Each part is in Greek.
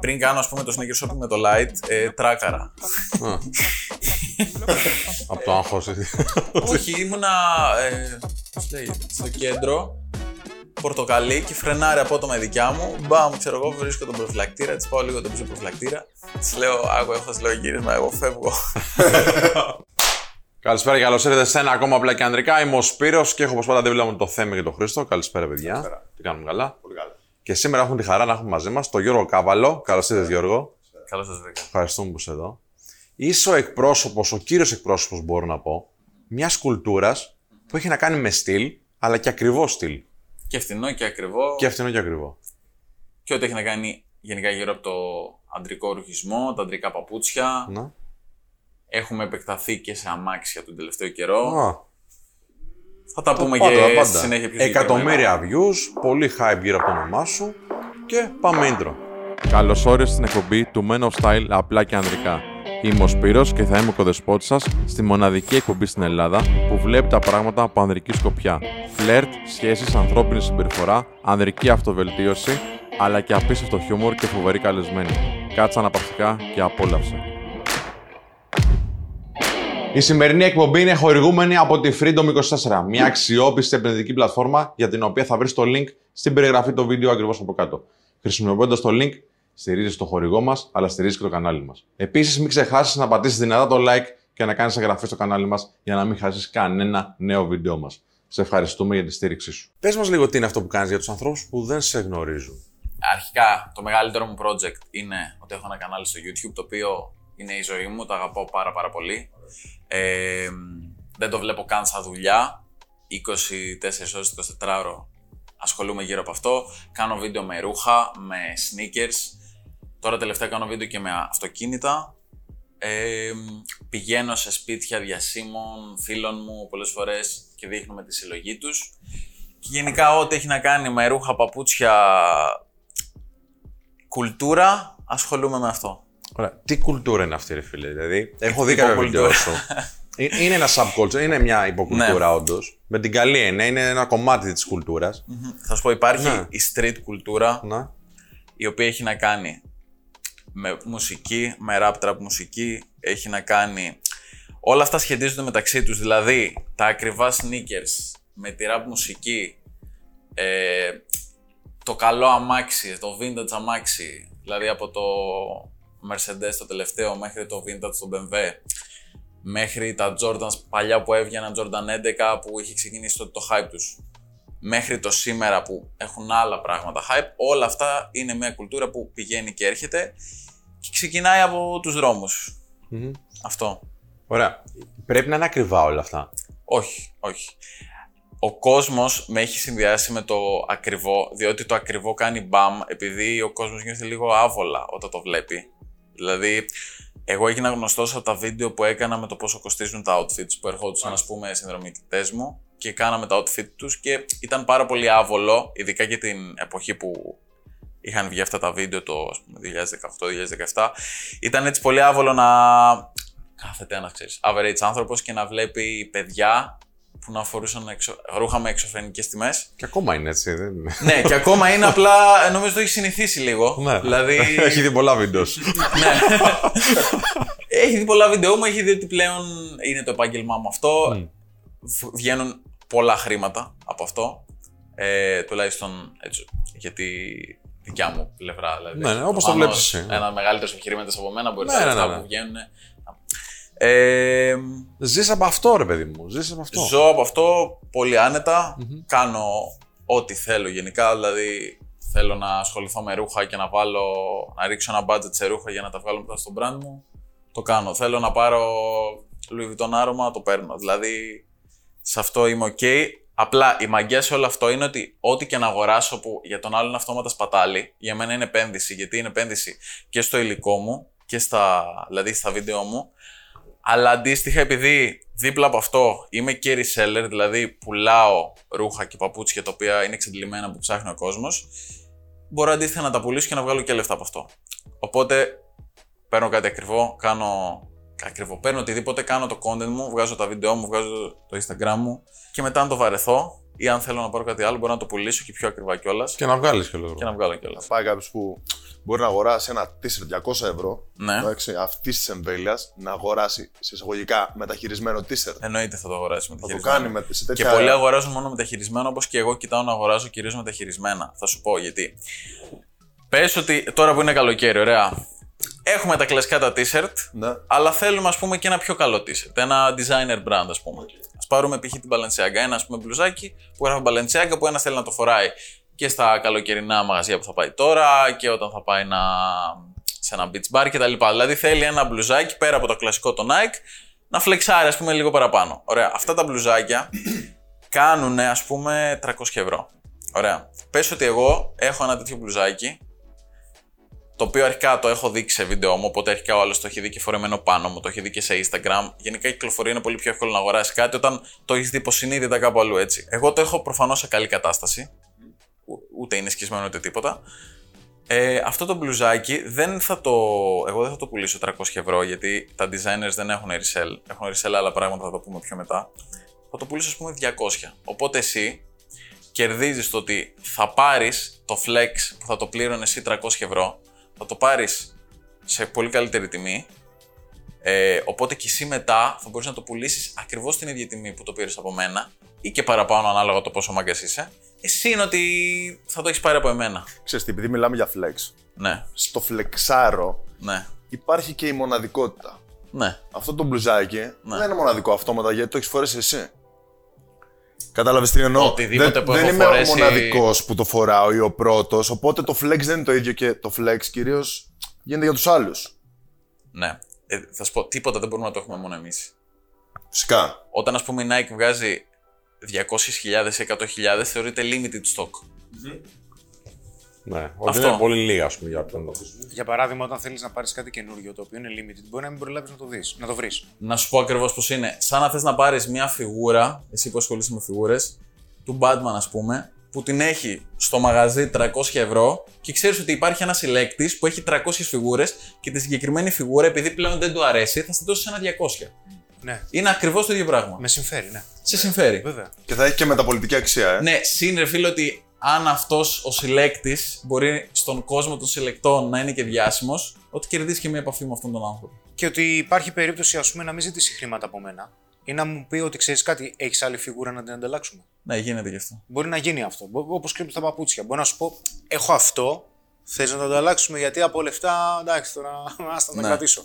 πριν κάνω ας πούμε το sneaker shopping με το light, ε, τράκαρα. Από το άγχος. Όχι, ήμουνα ε, πώς λέγεται, στο κέντρο, πορτοκαλί και φρενάρει απότομα η δικιά μου. Μπαμ, ξέρω εγώ, βρίσκω τον προφυλακτήρα, της πάω λίγο τον πίσω προφυλακτήρα. Της λέω, Άκου, έχω λέω γύρισμα, εγώ φεύγω. Καλησπέρα και καλώς ήρθατε σε ένα ακόμα απλά και ανδρικά. Είμαι ο Σπύρος και έχω όπως πάντα δίπλα μου το Θέμη και τον Χρήστο. Καλησπέρα, παιδιά. Καλησπέρα. Τι κάνουμε καλά; Πολύ καλά. Και σήμερα έχουμε τη χαρά να έχουμε μαζί μας τον Γιώργο Κάβαλο. Καλώς ήρθατε, Γιώργο. Καλώς σας βρήκα. Ευχαριστούμε που είσαι εδώ. Είσαι ο εκπρόσωπος, ο κύριος εκπρόσωπος, μπορώ να πω, μιας κουλτούρας που έχει να κάνει με στυλ, αλλά και ακριβό στυλ. Και φθηνό και ακριβό. Και φθηνό και ακριβό. και ό,τι έχει να κάνει γενικά γύρω από το αντρικό ρουχισμό, τα αντρικά παπούτσια. Να. Έχουμε επεκταθεί και σε αμάξια τον τελευταίο καιρό. Α, Θα τα πούμε πάντα, και πάντα. στη συνέχεια πιο Εκατομμύρια views, πολύ hype γύρω από το όνομά σου και πάμε intro. Καλώς όρισες στην εκπομπή του Men of Style απλά και ανδρικά. Είμαι ο Σπύρος και θα είμαι ο κοδεσπότης σας στη μοναδική εκπομπή στην Ελλάδα που βλέπει τα πράγματα από ανδρική σκοπιά. Φλερτ, σχέσεις, ανθρώπινη συμπεριφορά, ανδρική αυτοβελτίωση, αλλά και απίστευτο χιούμορ και φοβερή καλεσμένη. Κάτσε αναπαυτικά και απόλαυσε. Η σημερινή εκπομπή είναι χορηγούμενη από τη Freedom24, μια αξιόπιστη επενδυτική πλατφόρμα για την οποία θα βρεις το link στην περιγραφή του βίντεο ακριβώς από κάτω. Χρησιμοποιώντας το link, στηρίζεις το χορηγό μας, αλλά στηρίζεις και το κανάλι μας. Επίσης, μην ξεχάσεις να πατήσεις δυνατά το like και να κάνεις εγγραφή στο κανάλι μας για να μην χάσεις κανένα νέο βίντεο μας. Σε ευχαριστούμε για τη στήριξή σου. Πες μας λίγο τι είναι αυτό που κάνεις για τους ανθρώπους που δεν σε γνωρίζουν. Αρχικά, το μεγαλύτερο μου project είναι ότι έχω ένα κανάλι στο YouTube το οποίο είναι η ζωή μου, το αγαπάω πάρα πάρα πολύ. Ε, δεν το βλέπω καν σαν δουλειά. 24 ώρες, 24 ώρο ασχολούμαι γύρω από αυτό. Κάνω βίντεο με ρούχα, με sneakers. Τώρα τελευταία κάνω βίντεο και με αυτοκίνητα. Ε, πηγαίνω σε σπίτια διασύμων, φίλων μου πολλές φορές και δείχνουμε τη συλλογή τους. Και γενικά ό,τι έχει να κάνει με ρούχα, παπούτσια, κουλτούρα, ασχολούμαι με αυτό. Ωραία. Τι κουλτούρα είναι αυτή, ρε φίλε. Δηλαδή, έχω δει Υποκουλτούρα. κάποια βίντεο σου. Ε, είναι ένα subculture, είναι μια υποκουλτούρα Ναι. όντως. Με την καλή έννοια, είναι ένα κομμάτι της κουλτούρας. Θα σου πω, υπάρχει Ναι. η street κουλτούρα, Να. η οποία έχει να κάνει με μουσική, με rap trap μουσική, έχει να κάνει... Όλα αυτά σχετίζονται μεταξύ τους, δηλαδή τα ακριβά sneakers με τη rap μουσική, ε, το καλό αμάξι, το vintage αμάξι, δηλαδή από το Mercedes το τελευταίο μέχρι το vintage το BMW, μέχρι τα Jordans παλιά που έβγαιναν, Jordan 11 που είχε ξεκινήσει τότε το hype τους, μέχρι το σήμερα που έχουν άλλα πράγματα hype, όλα αυτά είναι μια κουλτούρα που πηγαίνει και έρχεται και ξεκινάει από τους δρόμους. Μμμ. Αυτό. Ωραία. Πρέπει να είναι ακριβά όλα αυτά. Όχι, όχι. Ο κόσμος με έχει συνδυάσει με το ακριβό, διότι το ακριβό κάνει μπαμ επειδή ο κόσμος νιώθει λίγο άβολα όταν το βλέπει. Δηλαδή, εγώ έγινα γνωστός από τα βίντεο που έκανα με το πόσο κοστίζουν τα outfits που ερχόντουσαν, ας πούμε, συνδρομητέ μου και κάναμε τα outfit τους και ήταν πάρα πολύ άβολο, ειδικά και την εποχή που είχαν βγει αυτά τα βίντεο το ας πούμε, 2018-2017. Ήταν έτσι πολύ άβολο να κάθεται ένα, ξέρεις, average άνθρωπος και να βλέπει παιδιά που να φορούσαν εξω... ρούχα με εξωφρενικές τιμές. Και ακόμα είναι έτσι. Δεν... είναι. ναι, και ακόμα είναι απλά, ε, νομίζω το έχει συνηθίσει λίγο. Ναι. Δηλαδή, Έχει δει πολλά βίντεο. σου. ναι. έχει δει πολλά βίντεο μου, έχει δει ότι πλέον είναι το επάγγελμά μου αυτό. Β- Βγαίνουν πολλά χρήματα από αυτό. Ε, τουλάχιστον έτσι, για τη δικιά μου πλευρά. Δηλαδή. Ναι, ναι, όπως το Προφανώς, βλέπεις εσύ. Ένα μεγαλύτερος επιχειρήματος από μένα μπορείς Ναι, να ναι, λεφτά ναι, ναι. που βγαίνουν. Ε, Ζεις από αυτό, ρε παιδί μου. Ζεις από αυτό. Ζω από αυτό πολύ άνετα. Κάνω ό,τι θέλω γενικά. Δηλαδή, θέλω να ασχοληθώ με ρούχα και να βάλω, να ρίξω ένα budget σε ρούχα για να τα βγάλω μετά στο brand μου. Το κάνω. Θέλω να πάρω Louis Vuitton άρωμα, το παίρνω. Δηλαδή, σε αυτό είμαι ok. Απλά η μαγεία σε όλο αυτό είναι ότι ό,τι και να αγοράσω που για τον άλλον είναι αυτόματα σπατάλη, για μένα είναι επένδυση. Γιατί είναι επένδυση και στο υλικό μου και στα, δηλαδή στα βίντεο μου, αλλά αντίστοιχα, επειδή δίπλα από αυτό είμαι και reseller, δηλαδή πουλάω ρούχα και παπούτσια τα οποία είναι εξαντλημένα που ψάχνει ο κόσμος, μπορώ αντίστοιχα να τα πουλήσω και να βγάλω και λεφτά από αυτό. Οπότε παίρνω κάτι ακριβό, κάνω. Ακριβό. Παίρνω οτιδήποτε, κάνω το content μου, βγάζω τα βίντεο μου, βγάζω το Instagram μου και μετά αν το βαρεθώ ή αν θέλω να πάρω κάτι άλλο, μπορώ να το πουλήσω και πιο ακριβά κιόλας Και να βγάλεις κιόλα. και να βγάλω κιόλας. Πάει κάποιος που μπορεί να αγοράσει ένα t-shirt 200 ευρώ Ναι. αυτής της εμβέλειας να αγοράσει σε εισαγωγικά μεταχειρισμένο t-shirt. Εννοείται θα το αγοράσει Θα το μεταχειρισμένο. κάνει με, σε Και τέτοια. πολλοί αγοράζουν μόνο μεταχειρισμένο, όπως και εγώ κοιτάω να αγοράζω κυρίως μεταχειρισμένα. Θα σου πω γιατί. Πες ότι τώρα που είναι καλοκαίρι, ωραία. Έχουμε τα κλασικά τα t-shirt, Ναι. αλλά θέλουμε ας πούμε και ένα πιο καλό t-shirt. Ένα designer brand, ας πούμε. Ας πάρουμε π.χ. την Balenciaga. Ένα ας πούμε μπλουζάκι που γράφει Balenciaga που ένας θέλει να το φοράει και στα καλοκαιρινά μαγαζιά που θα πάει τώρα και όταν θα πάει να... σε ένα beach bar κτλ. Δηλαδή θέλει ένα μπλουζάκι πέρα από το κλασικό το Nike να φλεξάρει ας πούμε λίγο παραπάνω. Ωραία. Αυτά τα μπλουζάκια κάνουν ας πούμε 300 ευρώ. Ωραία. Πες ότι εγώ έχω ένα τέτοιο μπλουζάκι το οποίο αρχικά το έχω δει και σε βίντεο μου, οπότε αρχικά ο άλλος το έχει δει και φορεμένο πάνω μου, το έχει δει και σε Instagram. Γενικά η κυκλοφορία είναι πολύ πιο εύκολο να αγοράσει κάτι όταν το έχεις δει υποσυνείδητα κάπου αλλού έτσι. Εγώ το έχω προφανώς σε καλή κατάσταση. Ο- Ούτε είναι σκισμένο ούτε τίποτα. Ε, αυτό το μπλουζάκι δεν θα το. Εγώ δεν θα το πουλήσω 300 ευρώ γιατί τα designers δεν έχουν resell. Έχουν resell άλλα πράγματα, θα το πούμε πιο μετά. Θα το πουλήσω, ας πούμε, 200. Οπότε εσύ κερδίζεις το ότι θα πάρεις το flex που θα το πλήρωνε εσύ 300 ευρώ, θα το πάρεις σε πολύ καλύτερη τιμή. Ε, οπότε και εσύ μετά θα μπορείς να το πουλήσεις ακριβώς την ίδια τιμή που το πήρες από μένα ή και παραπάνω ανάλογα το πόσο μάγκας είσαι. Εσύ είναι ότι θα το έχεις πάρει από εμένα. Ξέρεις τι, επειδή μιλάμε για flex, Ναι, στο φλεξάρο ναι, υπάρχει και η μοναδικότητα. ναι. Αυτό το μπλουζάκι Ναι. δεν είναι μοναδικό αυτόματα γιατί το έχεις φορέσει εσύ. Κατάλαβες τι εννοώ. Οτιδήποτε δεν που δεν έχω είμαι φορέσει- ο μοναδικός που το φοράω ή ο πρώτος. Οπότε το flex δεν είναι το ίδιο και το flex κυρίως γίνεται για τους άλλους. ναι. Ε, θα σου πω, τίποτα δεν μπορούμε να το έχουμε μόνο εμείς. Φυσικά. Όταν ας πούμε η Nike βγάζει 200.000 ή 100.000 θεωρείται limited stock. Ναι, ότι Αυτό. είναι πολύ λίγα, ας πούμε, για ποιον το πεις. Για παράδειγμα, όταν θέλεις να πάρεις κάτι καινούριο το οποίο είναι limited, μπορεί να μην προλάβεις να το δεις, να το βρεις. Να σου πω ακριβώς πώς είναι. Σαν να θες να πάρεις μια φιγούρα, εσύ που ασχολείσαι με φιγούρες, του Batman, ας πούμε, που την έχει στο μαγαζί 300 ευρώ και ξέρεις ότι υπάρχει ένας συλλέκτης που έχει 300 φιγούρες και τη συγκεκριμένη φιγούρα, επειδή πλέον δεν του αρέσει, θα στη δώσει ένα 200. Ναι. Είναι ακριβώς το ίδιο πράγμα. Με συμφέρει, ναι. Σε συμφέρει. Βέβαια. Και θα έχει και μεταπολιτική αξία, ε. Ναι, συν ρε φίλε ότι αν αυτός ο συλλέκτης μπορεί στον κόσμο των συλλεκτών να είναι και διάσημος, ότι κερδίζει και μια επαφή με αυτόν τον άνθρωπο. Και ότι υπάρχει περίπτωση, ας πούμε, να μην ζητήσει χρήματα από μένα ή να μου πει ότι ξέρεις κάτι, έχεις άλλη φιγούρα να την ανταλλάξουμε. Ναι, γίνεται γι' αυτό. Μπορεί να γίνει αυτό. Όπως και με τα παπούτσια. Μπορεί να σου πω, έχω αυτό, θες να το ανταλλάξουμε γιατί από λεφτά, εντάξει, τώρα άστα να Ναι. κρατήσω.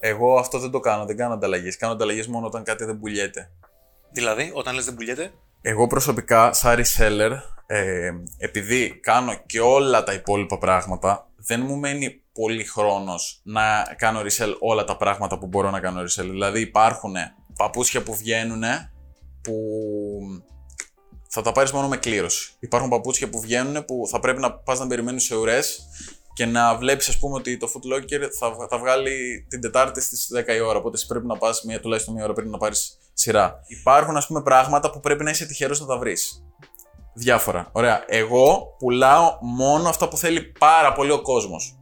Εγώ αυτό δεν το κάνω, δεν κάνω ανταλλαγές. Κάνω ανταλλαγές μόνο όταν κάτι δεν πουλιέται. Δηλαδή, όταν λες δεν πουλιέται, Εγώ προσωπικά, σαν reseller, ε, επειδή κάνω και όλα τα υπόλοιπα πράγματα, δεν μου μένει πολύ χρόνος να κάνω resell όλα τα πράγματα που μπορώ να κάνω resell. Δηλαδή υπάρχουν παπούτσια που βγαίνουν που θα τα πάρεις μόνο με κλήρωση. Υπάρχουν παπούτσια που βγαίνουν που θα πρέπει να πας να περιμένεις σε ουρές και να βλέπεις ας πούμε ότι το Foot Locker θα, θα βγάλει την Τετάρτη στις 10 η ώρα, οπότε εσύ πρέπει να πας μία, τουλάχιστον μία ώρα πριν να πάρεις σειρά. Υπάρχουν ας πούμε πράγματα που πρέπει να είσαι τυχερός να τα βρεις. Διάφορα. Ωραία. Εγώ πουλάω μόνο αυτά που θέλει πάρα πολύ ο κόσμος.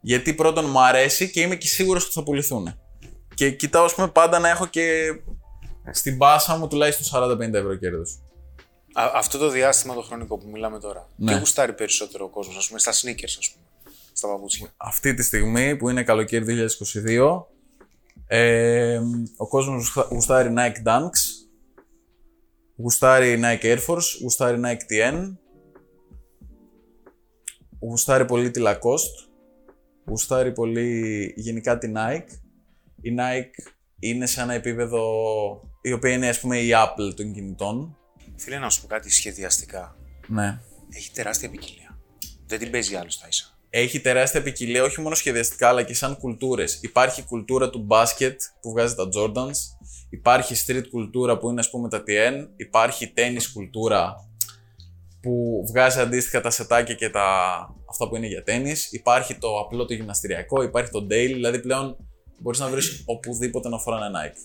Γιατί πρώτον μου αρέσει και είμαι και σίγουρος ότι θα πουληθούν. Και κοιτάω ας πούμε πάντα να έχω και στην πάσα μου τουλάχιστον 40-50 ευρώ κέρδος. Α, αυτό το διάστημα το χρονικό που μιλάμε τώρα, Ναι. τι γουστάρει περισσότερο ο κόσμος, ας πούμε, στα sneakers, ας πούμε, στα παπούτσια; αυτή τη στιγμή που είναι καλοκαίρι 2022 ε, ο κόσμος γουστα- γουστάρει Nike Dunks γουστάρει Nike Air Force γουστάρει Nike TN γουστάρει πολύ τη Lacoste γουστάρει πολύ γενικά τη Nike η Nike είναι σε ένα επίπεδο η οποία είναι ας πούμε η Apple των κινητών Φίλε, να σου πω κάτι σχεδιαστικά. ναι Έχει τεράστια ποικιλία. Δεν την παίζει άλλος στα ίσα. έχει τεράστια ποικιλία όχι μόνο σχεδιαστικά αλλά και σαν κουλτούρες. Υπάρχει κουλτούρα του μπάσκετ που βγάζει τα Jordans, υπάρχει street κουλτούρα που είναι ας πούμε τα TN, υπάρχει tennis κουλτούρα που βγάζει αντίστοιχα τα σετάκια και τα... αυτά που είναι για tennis, υπάρχει το απλό το γυμναστηριακό, υπάρχει το daily, δηλαδή πλέον μπορείς να βρεις οπουδήποτε να φοράνε Nike.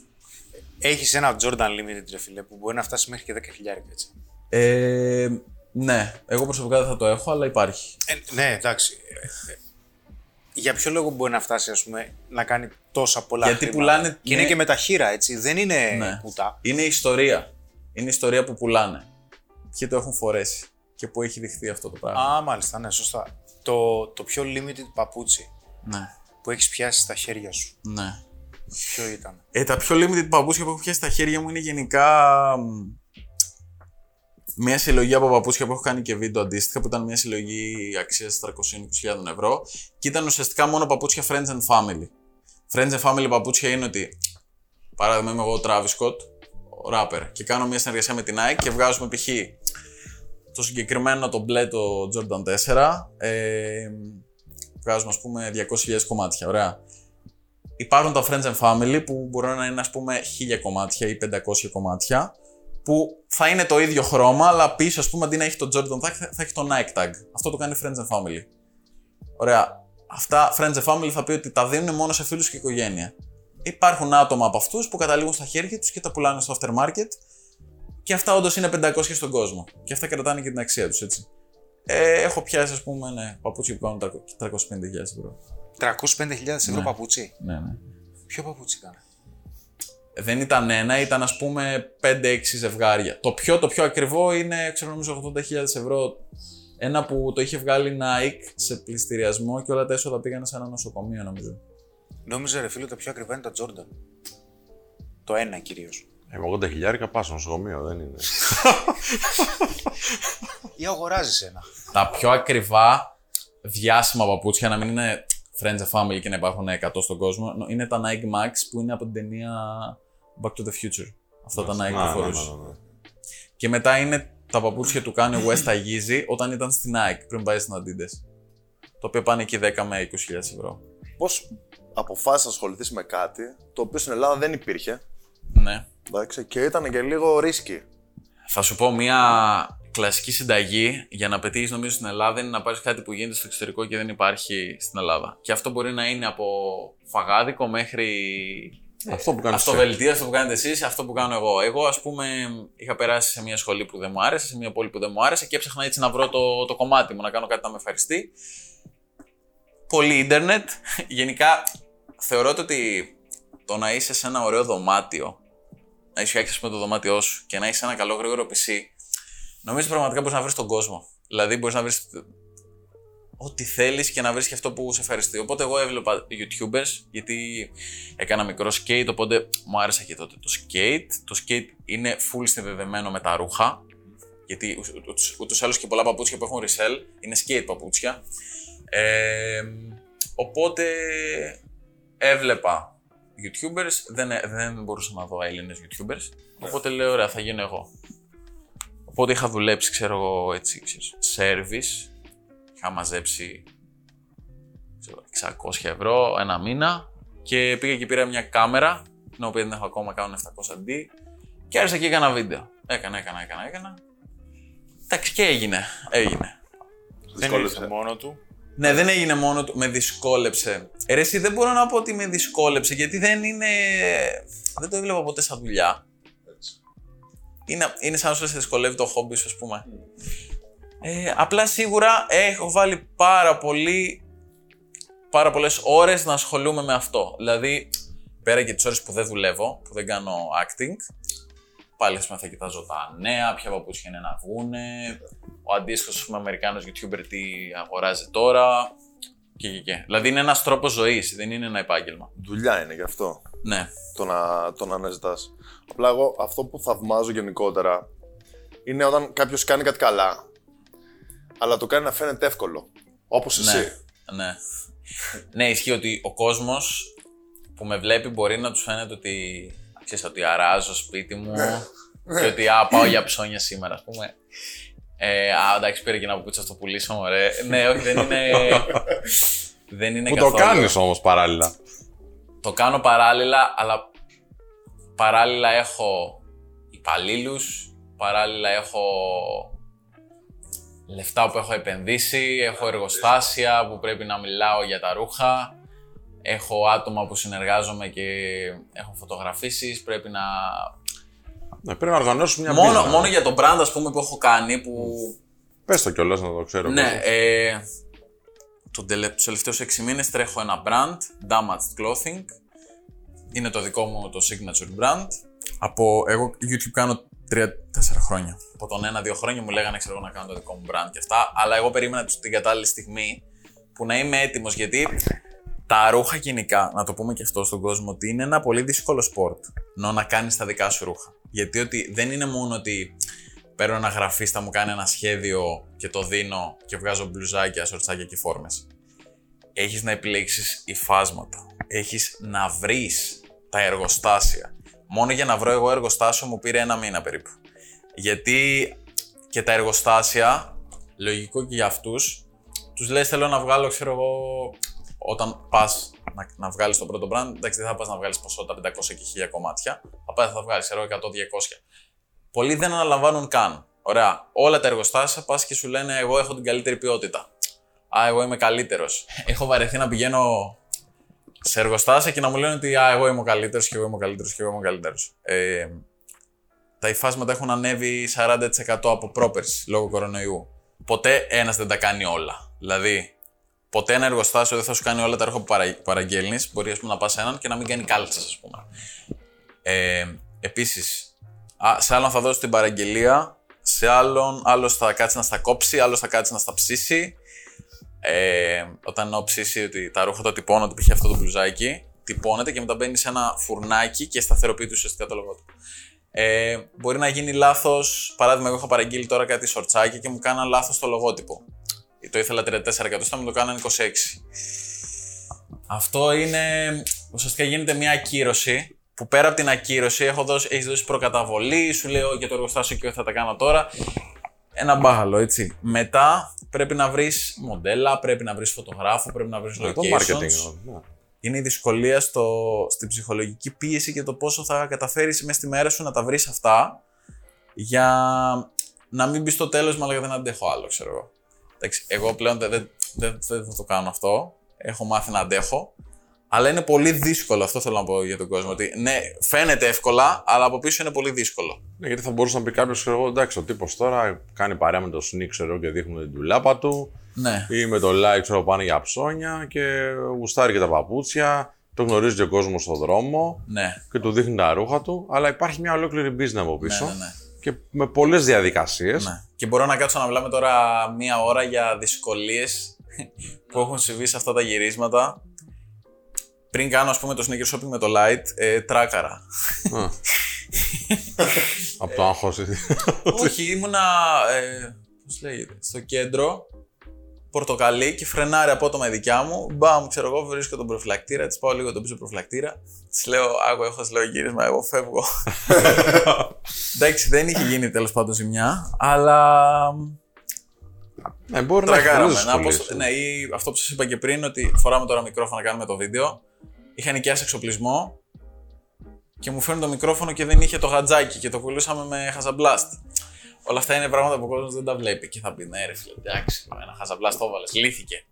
Έχεις ένα Jordan Limited, ρε φίλε, που μπορεί να φτάσει μέχρι και 10 χιλιάρικα έτσι. Ε, ναι, εγώ προσωπικά δεν θα το έχω, αλλά υπάρχει. Ε, ναι, εντάξει. Ε, ε, Για ποιο λόγο μπορεί να φτάσει, ας πούμε, να κάνει τόσα πολλά Γιατί χρήματα. πουλάνε- Και είναι ναι. και με τα χείρα, έτσι. Δεν είναι Ναι. κουτά. Είναι ιστορία. Είναι ιστορία που πουλάνε. ποιοι το έχουν φορέσει και πού έχει δειχθεί αυτό το πράγμα. Α, μάλιστα, ναι, σωστά. Το, το πιο limited παπούτσι Ναι, που έχεις πιάσει στα χέρια σου. ναι. Ποιο ήταν; Ε, τα πιο limited παπούτσια που έχω πιάσει στα χέρια μου είναι γενικά μ, μια συλλογή από παπούτσια που έχω κάνει και βίντεο αντίστοιχα, που ήταν μια συλλογή αξίας 320.000 ευρώ και ήταν ουσιαστικά μόνο παπούτσια Friends and Family. Friends and Family παπούτσια είναι ότι, παράδειγμα, είμαι εγώ ο Travis Scott, ο rapper, και κάνω μια συνεργασία με την Nike και βγάζουμε π.χ. το συγκεκριμένο το μπλε το Jordan 4, ε, βγάζουμε ας πούμε 200.000 κομμάτια, ωραία. Υπάρχουν τα Friends and Family που μπορεί να είναι ας πούμε 1000 κομμάτια ή 500 κομμάτια που θα είναι το ίδιο χρώμα, αλλά πίσω ας πούμε αντί να έχει το Jordan tag θα, θα έχει το Nike tag. Αυτό το κάνει Friends and Family. Ωραία. Αυτά Friends and Family θα πει ότι τα δίνουν μόνο σε φίλους και οικογένεια. Υπάρχουν άτομα από αυτούς που καταλήγουν στα χέρια τους και τα πουλάνε στο aftermarket και αυτά όντως είναι 500 στον κόσμο. Και αυτά κρατάνε και την αξία τους, έτσι. Ε, έχω πιάσει, ας πούμε, ναι, παπούτσια που κάνουν 350.000 ευρώ. 305.000 ευρώ παπούτσι; Ναι, ναι. Ποιο παπούτσι ήταν; δεν ήταν ένα, ήταν ας πούμε 5-6 ζευγάρια. Το πιο, το πιο ακριβό είναι, ξέρω νομίζω 80.000 ευρώ. Ένα που το είχε βγάλει Nike σε πληστηριασμό και όλα τα έσοδα πήγαν σε ένα νοσοκομείο νομίζω. Νόμιζα ρε φίλε το πιο ακριβό είναι τα Jordan. Το ένα κυρίως. Ε, με 80 χιλιάρικα πάω στο νοσοκομείο, δεν είναι. Ή αγοράζεις ένα. Τα πιο ακριβά διάσημα παπούτσια, να μην είναι friends and family και να υπάρχουν 100 στον κόσμο, είναι τα Nike Max που είναι από την ταινία Back to the Future. Αυτά τα Nike Να, που να, φορούσε. να, να. Και μετά είναι τα παπούτσια του Kanye West στα Yeezy όταν ήταν στην Nike πριν πάει στην Adidas. Το οποίο πάνε εκεί 10 με 20.000 ευρώ. Πώς αποφάσισε να ασχοληθείς με κάτι το οποίο στην Ελλάδα δεν υπήρχε. Ναι. Εντάξει, και ήταν και λίγο ρίσκι. Θα σου πω μια κλασική συνταγή για να πετύχεις νομίζω στην Ελλάδα είναι να πάρεις κάτι που γίνεται στο εξωτερικό και δεν υπάρχει στην Ελλάδα. Και αυτό μπορεί να είναι από φαγάδικο μέχρι Αυτό που κάνεις εσύ. αυτοβελτία, αυτό που κάνετε εσείς, αυτό που κάνω εγώ. Εγώ, ας πούμε, είχα περάσει σε μια σχολή που δεν μου άρεσε, σε μια πόλη που δεν μου άρεσε και έψαχνα έτσι να βρω το, το κομμάτι μου, να κάνω κάτι να με ευχαριστεί. Πολύ ίντερνετ. Γενικά, θεωρώ ότι το να είσαι σε ένα ωραίο δωμάτιο, να είσαι φτιάξεις με το δωμάτιό σου και να είσαι ένα καλό γρήγορο PC, νομίζω πραγματικά μπορείς να βρεις τον κόσμο. Δηλαδή, μπορείς να βρεις ό,τι θέλεις και να βρει και αυτό που σε ευχαριστεί. Οπότε, εγώ έβλεπα YouTubers, γιατί έκανα μικρό skate, οπότε μου άρεσε και τότε το skate. Το skate είναι full συνδεδεμένο με τα ρούχα, γιατί ούτως ή άλλως και πολλά παπούτσια που έχουν resell είναι skate παπούτσια. Ε, οπότε έβλεπα YouTubers, δεν, δεν μπορούσα να δω Έλληνες YouTubers, οπότε λέω ωραία θα γίνω εγώ. Οπότε είχα δουλέψει, ξέρω εγώ, έτσι, ξέρεις, service, είχα μαζέψει ξέρω, 600 ευρώ ένα μήνα και πήγα και πήρα μια κάμερα, την οποία δεν έχω ακόμα, κάνω 700D και άρχισα και έκανα βίντεο. Έκανα, έκανα, έκανα, έκανα. Εντάξει και έγινε, έγινε. Δεν Δυσκόλεψε. ήρθε μόνο του. Ναι, δεν έγινε μόνο του. Με δυσκόλεψε. Ε, ρε, εσύ δεν μπορώ να πω ότι με δυσκόλεψε γιατί δεν είναι. Δεν το έβλεπα ποτέ σαν δουλειά. Είναι, είναι σαν να σου σε δυσκολεύει το χόμπι σου, ας πούμε. Ε, απλά σίγουρα έχω βάλει πάρα πολύ. Πάρα πολλές ώρες να ασχολούμαι με αυτό. Δηλαδή, πέρα και τις ώρες που δεν δουλεύω, που δεν κάνω acting, πάλι ας πούμε, θα κοιτάζω τα νέα, ποια παπούτσια είναι να βγούνε, ο αντίστοιχος πούμε, Αμερικάνος YouTuber τι αγοράζει τώρα. Και, και, και. Δηλαδή είναι ένας τρόπος ζωής, δεν είναι ένα επάγγελμα. Δουλειά είναι γι' αυτό. Ναι. το να, το να αναζητάς. Απλά εγώ αυτό που θαυμάζω γενικότερα είναι όταν κάποιος κάνει κάτι καλά, αλλά το κάνει να φαίνεται εύκολο. Όπως εσύ. Ναι. Ναι. ναι, ισχύει ότι ο κόσμος που με βλέπει μπορεί να τους φαίνεται ότι. Ξέρεις, ότι αράζω σπίτι μου και ότι α, πάω για ψώνια σήμερα, ας πούμε. Ε, α, εντάξει, πήρε και ένα παπούτσι αυτό πουλήσω, ωραία. ναι, όχι, δεν είναι. δεν είναι Που το καθόλου. κάνεις όμως παράλληλα. Το κάνω παράλληλα, αλλά παράλληλα έχω υπαλλήλους, παράλληλα έχω λεφτά που έχω επενδύσει, έχω εργοστάσια που πρέπει να μιλάω για τα ρούχα, έχω άτομα που συνεργάζομαι και έχω φωτογραφίσεις, πρέπει να... Ναι, πρέπει να οργανώσει μια Μόνο, business. μόνο για το brand, ας πούμε, που έχω κάνει, που Πες το κιόλας να το ξέρω. ναι, κόσμος. ε, τον τελε, τους τελευταίους 6 μήνες τρέχω ένα brand, Damaged Clothing. Είναι το δικό μου το signature brand. Από, εγώ YouTube κάνω Τρία-τέσσερα χρόνια. Από τον ένα-δύο χρόνια μου λέγανε ξέρω, εγώ, να κάνω το δικό μου brand και αυτά. Αλλά εγώ περίμενα την κατάλληλη στιγμή που να είμαι έτοιμος. Γιατί τα ρούχα γενικά, να το πούμε και αυτό στον κόσμο, ότι είναι ένα πολύ δύσκολο sport. Το να κάνεις τα δικά σου ρούχα. Γιατί ότι δεν είναι μόνο ότι παίρνω ένα γραφίστα, μου κάνει ένα σχέδιο και το δίνω και βγάζω μπλουζάκια, σορτσάκια και φόρμες. Έχεις να επιλέξεις υφάσματα. Έχεις να βρεις τα εργοστάσια. Μόνο για να βρω εγώ εργοστάσιο μου πήρε ένα μήνα περίπου. Γιατί και τα εργοστάσια, λογικό και για αυτούς, τους λες: Θέλω να βγάλω, ξέρω εγώ, όταν πας να, να βγάλεις το πρώτο brand, εντάξει, δεν θα πας να βγάλεις ποσότητα 500 και 1000 κομμάτια. Θα πας θα βγάλεις, ξέρω 100-200. Πολλοί δεν αναλαμβάνουν καν. Ωραία. Όλα τα εργοστάσια πας και σου λένε: Εγώ έχω την καλύτερη ποιότητα. Α, εγώ είμαι καλύτερος. Έχω βαρεθεί να πηγαίνω σε εργοστάσια και να μου λένε ότι Α, εγώ είμαι ο καλύτερος και εγώ είμαι ο καλύτερος και εγώ είμαι ο καλύτερος. Ε, τα υφάσματα έχουν ανέβει 40% από πρόπερση λόγω κορονοϊού. Ποτέ ένας δεν τα κάνει όλα. Δηλαδή, ποτέ ένα εργοστάσιο δεν θα σου κάνει όλα τα ρούχα που παραγγέλνεις. Μπορεί ας πούμε, να πας έναν και να μην κάνει κάλτσε, ας πούμε. Ε, Επίσης, σε άλλον θα δώσει την παραγγελία, σε άλλον άλλος θα κάτσει να στα κόψει, άλλος θα κάτσει να στα ψήσει. Ε, όταν εννοώ ψήσει ότι τα ρούχα τα τυπώνω, ότι π.χ. αυτό το μπλουζάκι, τυπώνεται και μετά μπαίνει σε ένα φουρνάκι και σταθεροποιείται ουσιαστικά το λογότυπο. Ε, μπορεί να γίνει λάθος. Παράδειγμα, εγώ είχα παραγγείλει τώρα κάτι σορτσάκι και μου κάναν λάθος το λογότυπο. Το ήθελα 34 εκατοστά, μου το κάνανε 26. Αυτό είναι. Ουσιαστικά γίνεται μια ακύρωση που πέρα από την ακύρωση έχω δώσει, έχεις δώσει προκαταβολή, σου λέω για το εργοστάσιο και θα τα κάνω τώρα. Ένα μπάχαλο, έτσι. Μετά πρέπει να βρεις μοντέλα, πρέπει να βρεις φωτογράφο, πρέπει να βρεις locations. Το marketing, ναι. Είναι η δυσκολία στο, στην ψυχολογική πίεση και το πόσο θα καταφέρεις μέσα στη μέρα σου να τα βρεις αυτά για να μην μπεις στο τέλος, αλλά δεν αντέχω άλλο, ξέρω εγώ. Εντάξει, εγώ πλέον δεν, δεν, δεν, δεν θα το κάνω αυτό. Έχω μάθει να αντέχω. Αλλά είναι πολύ δύσκολο, αυτό θέλω να πω για τον κόσμο. Ότι ναι, φαίνεται εύκολα, αλλά από πίσω είναι πολύ δύσκολο. Ναι, γιατί θα μπορούσε να πει κάποιος, ξέρω εγώ, εντάξει, ο τύπος τώρα κάνει παρέα με το sneak, ξέρω και δείχνουν την τουλάπα του. Ναι. Ή με το like, ξέρω πάνε για ψώνια και γουστάρει και τα παπούτσια. Το γνωρίζει και ο κόσμος στον δρόμο. Ναι. Και του δείχνει τα ρούχα του. Αλλά υπάρχει μια ολόκληρη business από πίσω. Ναι, ναι, ναι. Και με πολλές διαδικασίες. Ναι. Και μπορώ να κάτσω να μιλάμε τώρα μία ώρα για δυσκολίες που έχουν συμβεί σε αυτά τα γυρίσματα πριν κάνω ας πούμε το sneaker shopping με το light, ε, τράκαρα. Από το άγχος. Όχι, ήμουνα, ε, πώς λέγεται, στο κέντρο, πορτοκαλί και φρενάρει απότομα η δικιά μου. Μπαμ, ξέρω εγώ, βρίσκω τον προφυλακτήρα, της πάω λίγο τον πίσω προφυλακτήρα. Της λέω, Άκου, έχω λέω γύρισμα, εγώ φεύγω. Εντάξει, δεν είχε γίνει τέλος πάντων ζημιά, αλλά. Ναι, μπορεί να έχεις Ναι, ή αυτό που σας είπα και πριν, ότι φοράμε τώρα μικρόφωνο να κάνουμε το βίντεο είχα νοικιάσει εξοπλισμό και μου φέρνει το μικρόφωνο και δεν είχε το γατζάκι και το πουλούσαμε με χαζαμπλάστ. Όλα αυτά είναι πράγματα που ο κόσμος δεν τα βλέπει και θα πει ναι, ρε φίλε, εντάξει, ένα χαζαμπλάστ το έβαλες, λύθηκε.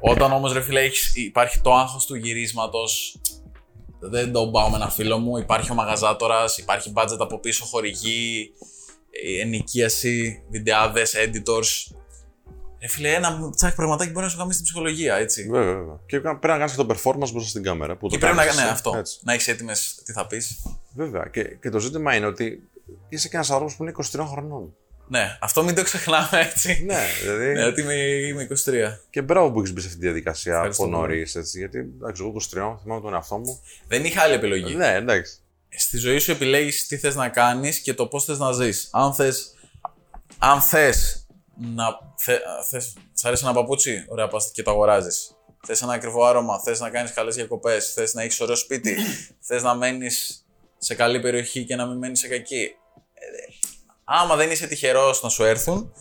Όταν όμως ρε φίλε έχεις, υπάρχει το άγχος του γυρίσματος, δεν το πάω με ένα φίλο μου, υπάρχει ο μαγαζάτορας, υπάρχει budget από πίσω, χορηγή, ε, ενοικίαση, βιντεάδες, editors. Ε, φίλε, ένα τσακ πραγματάκι μπορεί να σου κάνει την ψυχολογία, έτσι. Βέβαια, βέβαια. Και πρέπει να κάνεις και το performance μπροστά στην κάμερα. Που και το πρέπει να κάνεις ναι, αυτό. Έτσι. Να έχει έτοιμες τι θα πεις. Βέβαια. Και, και το ζήτημα είναι ότι είσαι και ένας άνθρωπος που είναι 23 χρονών. Ναι, αυτό μην το ξεχνάμε έτσι. ναι, δηλαδή. ναι, ότι είμαι, είμαι 23. Και μπράβο που έχεις μπει σε αυτή τη διαδικασία από νωρίς. Γιατί εντάξει, εγώ 23 θυμάμαι τον εαυτό μου. Δεν είχα άλλη επιλογή. Ναι, εντάξει. Στη ζωή σου επιλέγεις τι θες να κάνεις και το πώς θες να ζεις. Αν θε αν θες να. Θε, θες, σ' αρέσει ένα παπούτσι, ωραία, πας και το αγοράζεις. Θες ένα ακριβό άρωμα, θες να κάνεις καλές διακοπές, θες να έχεις ωραίο σπίτι, θες να μένεις σε καλή περιοχή και να μην μένεις σε κακή. Ε, άμα δεν είσαι τυχερός να σου έρθουν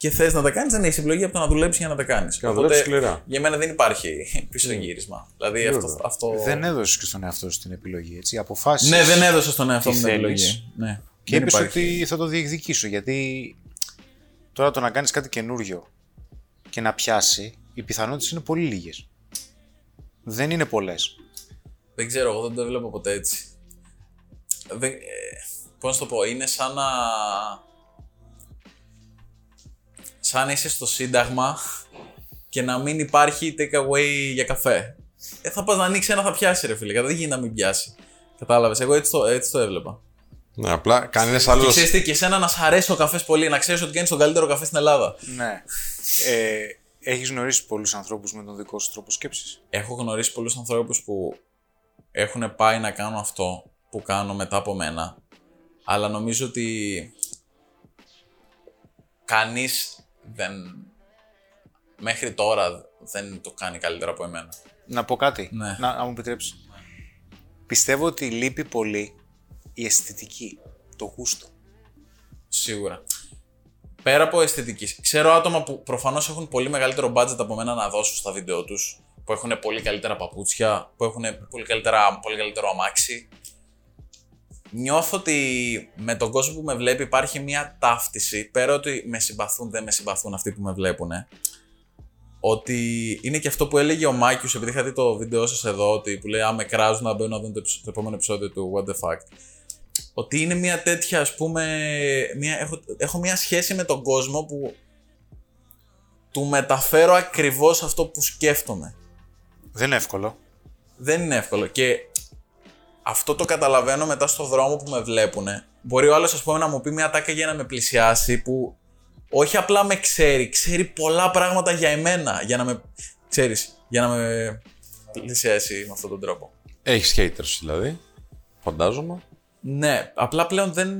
και θες να τα κάνεις, δεν έχει επιλογή από το να δουλέψεις για να τα κάνεις. Και να δουλέψεις σκληρά. Για μένα δεν υπάρχει πίσω γύρισμα. Δηλαδή αυτό, αυτό... Δεν έδωσες και στον εαυτό σου την επιλογή. Έτσι. Αποφάσεις ναι, δεν έδωσε στον εαυτό μου την επιλογή. Ναι. Και είπες ότι θα το διεκδικήσω γιατί Τώρα το να κάνεις κάτι καινούριο και να πιάσει, οι πιθανότητες είναι πολύ λίγες. Δεν είναι πολλές. Δεν ξέρω, εγώ δεν το βλέπω ποτέ έτσι. Δεν, ε, πώς να το πω, είναι σαν να... Σαν να είσαι στο σύνταγμα και να μην υπάρχει take away για καφέ. Ε, θα πας να ανοίξεις ένα, θα πιάσει ρε φίλε. Δεν γίνεται να μην πιάσει. Κατάλαβες. Εγώ έτσι το, έτσι το έβλεπα. Ναι, απλά κανένα Και άλλο. ξέρεις τι, και εσένα να σ' αρέσει ο καφές πολύ, να ξέρεις ότι κάνεις τον καλύτερο καφέ στην Ελλάδα. Ναι. Ε, Έχεις γνωρίσει πολλούς ανθρώπους με τον δικό σου τρόπο σκέψης; Έχω γνωρίσει πολλούς ανθρώπους που έχουν πάει να κάνουν αυτό που κάνω μετά από μένα, αλλά νομίζω ότι κανείς δεν... μέχρι τώρα δεν το κάνει καλύτερα από εμένα. Να πω κάτι. Ναι. Να, να μου επιτρέψεις. Πιστεύω ότι λείπει πολύ η αισθητική, το γούστο. Σίγουρα. Πέρα από αισθητικής, ξέρω άτομα που προφανώς έχουν πολύ μεγαλύτερο budget από μένα να δώσουν στα βίντεο τους, που έχουν πολύ καλύτερα παπούτσια, που έχουν πολύ, καλύτερα, πολύ καλύτερο αμάξι. Νιώθω ότι με τον κόσμο που με βλέπει υπάρχει μια ταύτιση, πέρα ότι με συμπαθούν, δεν με συμπαθούν αυτοί που με βλέπουν. Ότι είναι και αυτό που έλεγε ο Μάκιος, επειδή είχα δει το βίντεο σας εδώ, ότι που λέει «Α, με κράζουν να μπαίνω να δουν το, επεισο- το επόμενο επεισόδιο του What the Fuck» ότι είναι μια τέτοια, ας πούμε, μια, έχω, έχω μια σχέση με τον κόσμο που του μεταφέρω ακριβώς αυτό που σκέφτομαι. Δεν είναι εύκολο. Δεν είναι εύκολο και αυτό το καταλαβαίνω μετά στο δρόμο που με βλέπουν. Μπορεί ο άλλος, ας πούμε, να μου πει μια τάκα για να με πλησιάσει που όχι απλά με ξέρει, ξέρει πολλά πράγματα για εμένα, για να με, ξέρεις, για να με πλησιάσει με αυτόν τον τρόπο. Έχεις haters δηλαδή. Φαντάζομαι. Ναι, απλά πλέον δεν.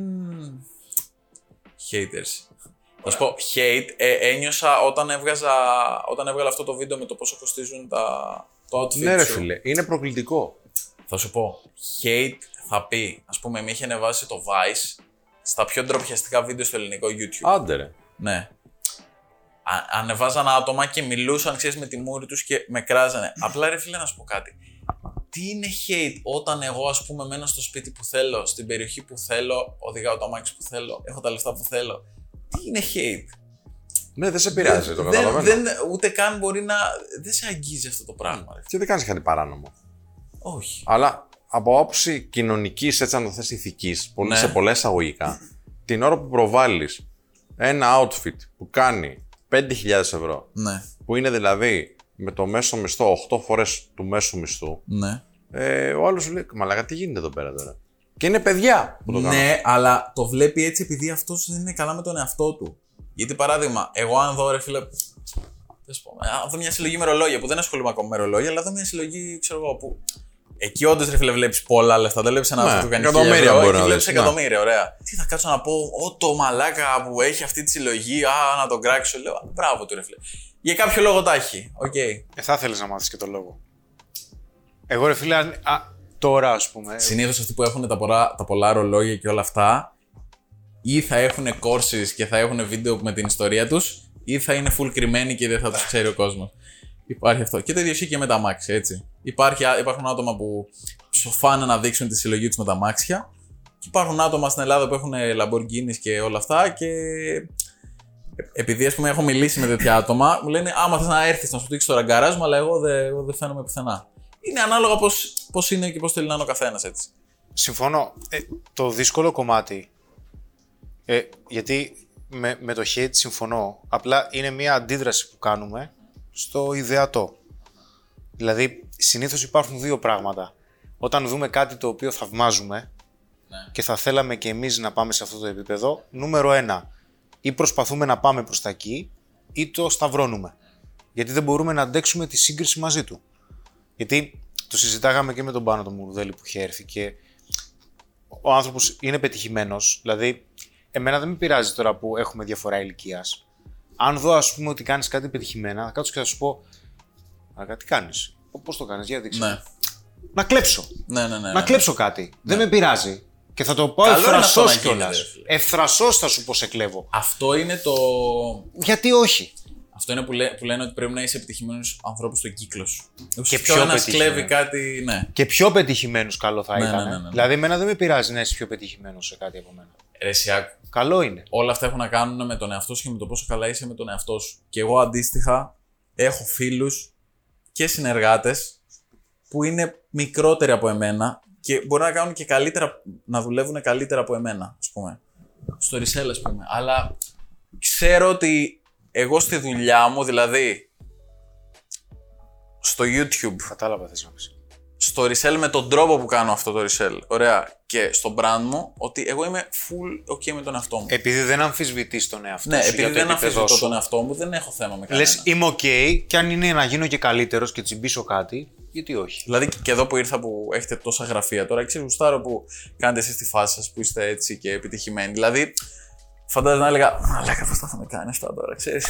Haters. Θα σου πω, hate ε, ένιωσα όταν έβγαζα, όταν έβγαλα αυτό το βίντεο με το πόσο κοστίζουν τα, το outfit Ναι, ρε σου. φίλε. Είναι προκλητικό. Θα σου πω, hate θα πει, ας πούμε, με είχε ανεβάσει το Vice στα πιο ντροπιαστικά βίντεο στο ελληνικό YouTube. Άντε ρε. Ναι. Α, ανεβάζαν άτομα και μιλούσαν, ξέρεις, με τη μούρη τους και με κράζανε. Απλά ρε φίλε να σου πω κάτι. Τι είναι hate όταν εγώ ας πούμε μένω στο σπίτι που θέλω, στην περιοχή που θέλω, οδηγάω το αμάξι που θέλω, έχω τα λεφτά που θέλω. Τι είναι hate; Ναι, δεν σε πειράζει, το δεν, καταλαβαίνω. δεν, ούτε καν μπορεί να... Δεν σε αγγίζει αυτό το πράγμα. Ρε. Και δεν κάνεις κάτι παράνομο. Όχι. Αλλά από άποψη κοινωνικής, έτσι αν το θες ηθικής, Ναι. σε πολλά εισαγωγικά, την ώρα που προβάλλεις ένα outfit που κάνει 5.000 ευρώ, Ναι. που είναι δηλαδή με το μέσο μισθό 8 φορές του μέσου μισθού, Ναι. ε, ο άλλος σου λέει: Μαλάκα, τι γίνεται εδώ πέρα τώρα; Και είναι παιδιά που το κάνουν. Ναι, αλλά το βλέπει έτσι επειδή αυτός δεν είναι καλά με τον εαυτό του. Γιατί παράδειγμα, εγώ αν δω ρε φίλε. θες πω, αν δω μια συλλογή με ρολόγια που δεν ασχολούμαι ακόμα με ρολόγια, αλλά δω μια συλλογή, ξέρω εγώ, που. Εκεί όντως ρε φίλε βλέπεις πολλά λεφτά. Δεν βλέπεις ένα Ναι, αυτό που κάνει εκατομμύρια χίλια ευρώ, μπορεί εκεί να βλέπεις δεις, εκατομμύρια, ωραία. Τι θα κάτσω να πω, Ω το μαλάκα που έχει αυτή τη συλλογή, Α, να τον κράξω. Λέω, «Α, μπράβο του ρε φίλε. Για κάποιο λόγο τα έχει. Οκ. Ε, θα ήθελε να μάθεις και το λόγο. Εγώ ρε φίλε, αν- α, τώρα ας πούμε. Συνήθως αυτοί που έχουν τα πολλά, τα πολλά ρολόγια και όλα αυτά, ή θα έχουν courses και θα έχουν βίντεο με την ιστορία τους, ή θα είναι full κρυμμένοι και δεν θα τους ξέρει ο κόσμος. Υπάρχει αυτό. Και το ίδιο ισχύει και με τα αμάξια, έτσι. Υπάρχει, α- υπάρχουν άτομα που ψοφάνε να δείξουν τη συλλογή τους με τα αμάξια. Και υπάρχουν άτομα στην Ελλάδα που έχουν Lamborghinis και όλα αυτά και επειδή ας πούμε έχω μιλήσει με τέτοια άτομα, μου λένε άμα θες να έρθεις να σου δείξω το ραγκαράζ μου, αλλά εγώ δεν εγώ δεν φαίνομαι πουθενά. Είναι ανάλογα πώς, πώς είναι και πώς θέλει να είναι ο καθένας έτσι. Συμφωνώ. Ε, το δύσκολο κομμάτι. Ε, γιατί με, με το hate συμφωνώ. Απλά είναι μια αντίδραση που κάνουμε στο ιδεατό. Δηλαδή, συνήθως υπάρχουν δύο πράγματα. Όταν δούμε κάτι το οποίο θαυμάζουμε και θα θέλαμε και εμείς να πάμε σε αυτό το επίπεδο, νούμερο ένα, ή προσπαθούμε να πάμε προς τα εκεί, ή το σταυρώνουμε. Γιατί δεν μπορούμε να αντέξουμε τη σύγκριση μαζί του. Γιατί το συζητάγαμε και με τον Πάνο τον Μουρουδέλη που είχε έρθει και ο άνθρωπος είναι πετυχημένος. Δηλαδή, εμένα δεν με πειράζει τώρα που έχουμε διαφορά ηλικίας. Αν δω, ας πούμε, ότι κάνεις κάτι πετυχημένα, θα κάτσω και θα σου πω «Α, τι κάνεις, πώς το κάνεις, για δείξε. Ναι. μου». Να κλέψω. Ναι, ναι, ναι. να ναι. κλέψω κάτι. Δεν με πειράζει. Και θα το πω Καλό είναι αυτό ευθρασός να γίνεται, κιόλας. ρε φίλε. Ευθρασός θα σου πω σε κλέβω. Αυτό είναι το. Γιατί όχι; Αυτό είναι που, λέ... που λένε ότι πρέπει να είσαι επιτυχημένος ανθρώπου στον κύκλο σου. Και πιο πιο να πετυχημένο. κλέβει κάτι. Ναι. Και πιο πετυχημένους καλό θα Ναι, ήταν. ναι, ναι, ναι. Δηλαδή, εμένα δεν με πειράζει να είσαι πιο πετυχημένος σε κάτι από μένα. Ρε, Σιάκ, Καλό είναι. όλα αυτά έχουν να κάνουν με τον εαυτό σου και με το πόσο καλά είσαι με τον εαυτό σου. Και εγώ αντίστοιχα έχω φίλους και συνεργάτες που είναι μικρότεροι από εμένα και μπορεί να κάνουν και καλύτερα, να δουλεύουν καλύτερα από εμένα, ας πούμε. Στο resell, ας πούμε. Αλλά ξέρω ότι εγώ στη δουλειά μου, δηλαδή στο YouTube, Κατάλαβα θες να πεις. στο resell με τον τρόπο που κάνω αυτό το resell. Ωραία. Και στο brand μου ότι εγώ είμαι full ok με τον εαυτό μου. Επειδή δεν αμφισβητείς τον εαυτό ναι, σου επειδή για το δεν επίπεδο αμφισβητώ σου. τον εαυτό μου, δεν έχω θέμα με Λες, κανένα. είμαι οκ και αν είναι να γίνω και καλύτερος και τσιμπήσω κάτι, γιατί όχι; Δηλαδή και εδώ που ήρθα που έχετε τόσα γραφεία τώρα, ξέρει, γουστάρω που κάνετε εσείς τη φάση σας που είστε έτσι και επιτυχημένοι. Δηλαδή, φαντάζομαι να έλεγα Μαλάκα, πώ θα με κάνει αυτά τώρα, ξέρεις.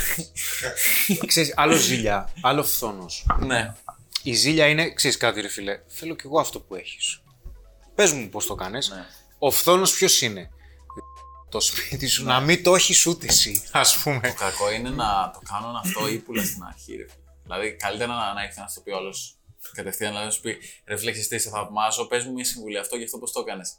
Ξέρεις, άλλο ζήλια, άλλο φθόνος. ναι. Η ζήλια είναι, ξέρεις κάτι, ρε φίλε. Θέλω κι εγώ αυτό που έχεις. Πες μου πώς το κάνεις. Ναι. Ο φθόνος ποιος είναι; Το σπίτι σου να μην το έχεις ούτε εσύ, ας πούμε. Το κακό είναι να το κάνουν αυτό ύπουλα στην αρχή, ρε. Δηλαδή, καλύτερα να, να έρθει να σου το πει όλος κατευθείαν, δηλαδή να σου πει ρε φλέξει τι, σε θαυμάζω, πες μου μια συμβουλή αυτό και αυτό πώς το έκανες.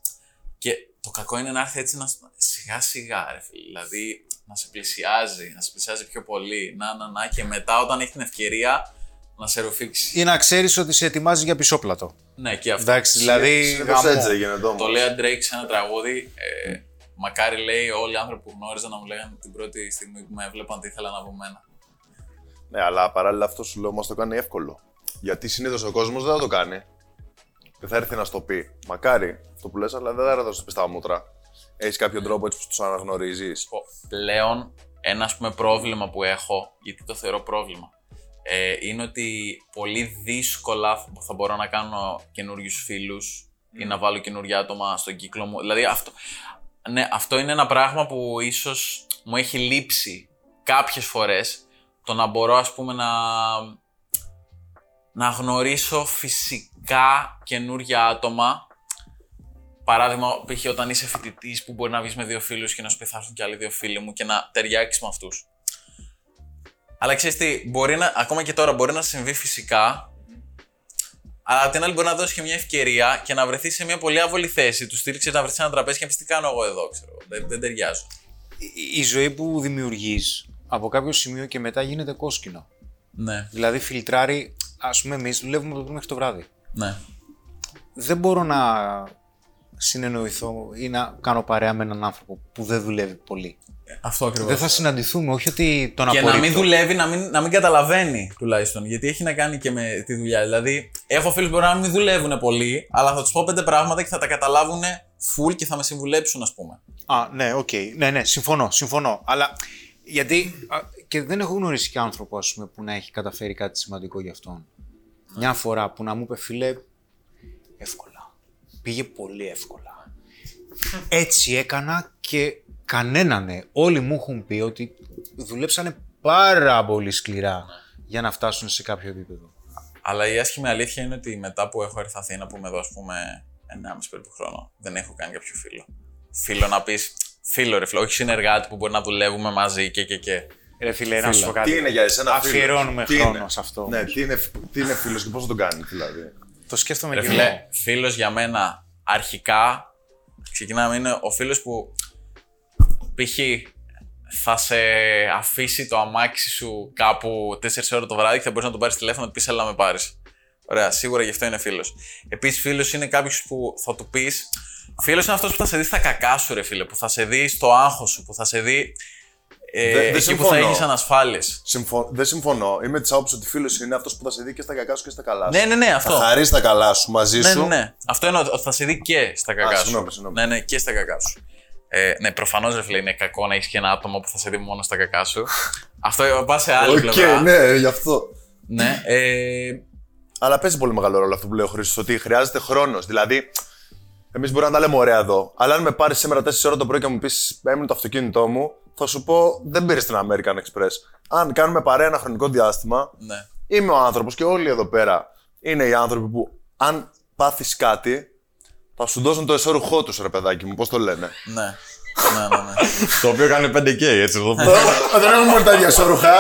Και το κακό είναι να έρθει έτσι να, σου- σιγά σιγά, ρε φίλε. Δηλαδή, να σε πλησιάζει, να σε πλησιάζει πιο πολύ, να, να, να, και μετά όταν έχει την ευκαιρία να σε ρουφήξει. Ή να ξέρεις ότι σε ετοιμάζει για πισόπλατο. Ναι, και αυτό. Εντάξει, δηλαδή. Συνήθως γαμό. έτσι έγινε το Το λέει ο Drake σε ένα τραγούδι. Ε, μακάρι λέει όλοι οι άνθρωποι που γνώριζα να μου λέγανε την πρώτη στιγμή που με έβλεπαν τι ήθελαν από μένα. Ναι, αλλά παράλληλα αυτό σου λέω μας το κάνει εύκολο. Γιατί συνήθως ο κόσμος δεν θα το κάνει. Δεν θα έρθει να σου το πει. Μακάρι αυτό που λες, αλλά δεν θα το πει στα μούτρα. Έχεις κάποιο τρόπο έτσι που τους αναγνωρίζεις. πω, πλέον ένα ας πούμε, πρόβλημα που έχω, γιατί το θεωρώ πρόβλημα, ε, είναι ότι πολύ δύσκολα θα μπορώ να κάνω καινούριους φίλους ή να βάλω καινούργια άτομα στον κύκλο μου. Δηλαδή αυτό, ναι, αυτό είναι ένα πράγμα που ίσως μου έχει λείψει κάποιες φορές το να μπορώ ας πούμε να, να γνωρίσω φυσικά καινούργια άτομα Παράδειγμα, π.χ. όταν είσαι φοιτητής που μπορεί να βγεις με δύο φίλους και να σου πει θα έρθουν και άλλοι δύο φίλοι μου και να ταιριάξεις με αυτούς. Αλλά ξέρεις τι, μπορεί να, ακόμα και τώρα μπορεί να συμβεί φυσικά, αλλά απ' την άλλη μπορεί να δώσεις και μια ευκαιρία και να βρεθείς σε μια πολύ άβολη θέση. Τους στήριξε να βρεθείς σε ένα τραπέζι και να πεις τι κάνω εγώ εδώ, ξέρω. Δεν, δεν ταιριάζω. Η- Η ζωή που δημιουργείς από κάποιο σημείο και μετά γίνεται κόσκινο. Ναι, Δηλαδή φιλτράρει, ας πούμε, εμείς δουλεύουμε από το πρωί μέχρι το βράδυ. ναι. Δεν μπορώ να συνεννοηθώ ή να κάνω παρέα με έναν άνθρωπο που δεν δουλεύει πολύ. Αυτό ακριβώς. Δεν θα συναντηθούμε, όχι ότι τον Και να μην απορρίπτω. δουλεύει, να μην, να μην καταλαβαίνει τουλάχιστον. Γιατί έχει να κάνει και με τη δουλειά. Δηλαδή, έχω φίλους που μπορεί να μην δουλεύουν πολύ, αλλά θα τους πω πέντε πράγματα και θα τα καταλάβουν full και θα με συμβουλέψουν, ας πούμε. Α, ναι, οκ. Ναι, ναι, συμφωνώ, συμφωνώ. Αλλά γιατί α, και δεν έχω γνωρίσει και άνθρωπο ας πούμε, που να έχει καταφέρει κάτι σημαντικό για αυτόν. Μια φορά που να μου είπε, φίλε, εύκολα. Πήγε πολύ εύκολα. Έτσι έκανα και κανέναν. Όλοι μου έχουν πει ότι δουλέψανε πάρα πολύ σκληρά για να φτάσουν σε κάποιο επίπεδο. Αλλά η άσχημη αλήθεια είναι ότι μετά που έχω έρθει Αθήνα, που είμαι εδώ, ας πούμε, 1,5 περίπου χρόνο, δεν έχω κάνει κάποιο φίλο. Φίλο να πεις, φίλο ρε φίλο, όχι συνεργάτη που μπορεί να δουλεύουμε μαζί και και και. Ρε φίλε, να σου πω κάτι. Τι είναι για εσένα φίλος; Αφιερώνουμε Τι χρόνο είναι; σε αυτό. Ναι, τι είναι, τι είναι φίλος και πώς θα τον κάνει, δηλαδή; Το σκέφτομαι Ρε και φίλε, εγώ. φίλος για μένα αρχικά ξεκινάμε είναι ο φίλος που π.χ. θα σε αφήσει το αμάξι σου κάπου 4 ώρα το βράδυ και θα μπορείς να τον πάρεις τηλέφωνο να του πεις: Έλα, με πάρεις. Ωραία, σίγουρα γι' αυτό είναι φίλος. Επίσης, φίλος είναι κάποιος που θα του πεις. Φίλος είναι αυτός που θα σε δει στα κακά σου, ρε φίλε. Που θα σε δει στο άγχος σου, που θα σε δει. Ε, Δεν- δεν εκεί που θα συμφωνώ. έχεις ανασφάλειες. Συμφω... Δεν συμφωνώ. Είμαι της άποψης ότι φίλος είναι αυτός που θα σε δει και στα κακά σου και στα καλά σου. Ναι, ναι, ναι, αυτό. Θα χαρείς τα καλά σου μαζί Ναι, σου. ναι, ναι. Αυτό είναι ότι θα σε δει και στα κακά σου. συγγνώμη, συγγνώμη. Ναι, ναι, και στα κακά σου. Ε, ναι, προφανώς ρε φίλε είναι κακό να έχεις και ένα άτομο που θα σε δει μόνο στα κακά σου. Αυτό πα σε άλλη Οκ, πλευρά. ναι, γι' αυτό. ναι ε, Αλλά παίζει πολύ μεγάλο ρόλο αυτό που λέει ο Χρήστος, ότι χρειάζεται χρόνος. Δηλαδή, εμείς μπορεί να τα λέμε ωραία εδώ, αλλά αν με πάρεις σήμερα 4 ώρα το πρωί και μου πεις έμεινε το αυτοκίνητό μου, θα σου πω δεν πήρες την American Express. Αν κάνουμε παρέα ένα χρονικό διάστημα, ναι. είμαι ο άνθρωπος και όλοι εδώ πέρα είναι οι άνθρωποι που αν πάθεις κάτι, θα σου δώσουν το εσώρουχό τους, ρε παιδάκι μου, πώς το λένε. Ναι. Ναι, ναι, ναι. Το οποίο κάνει 5K, έτσι εδώ. Δεν έχουμε μόνο τα ίδια εσώρουχα.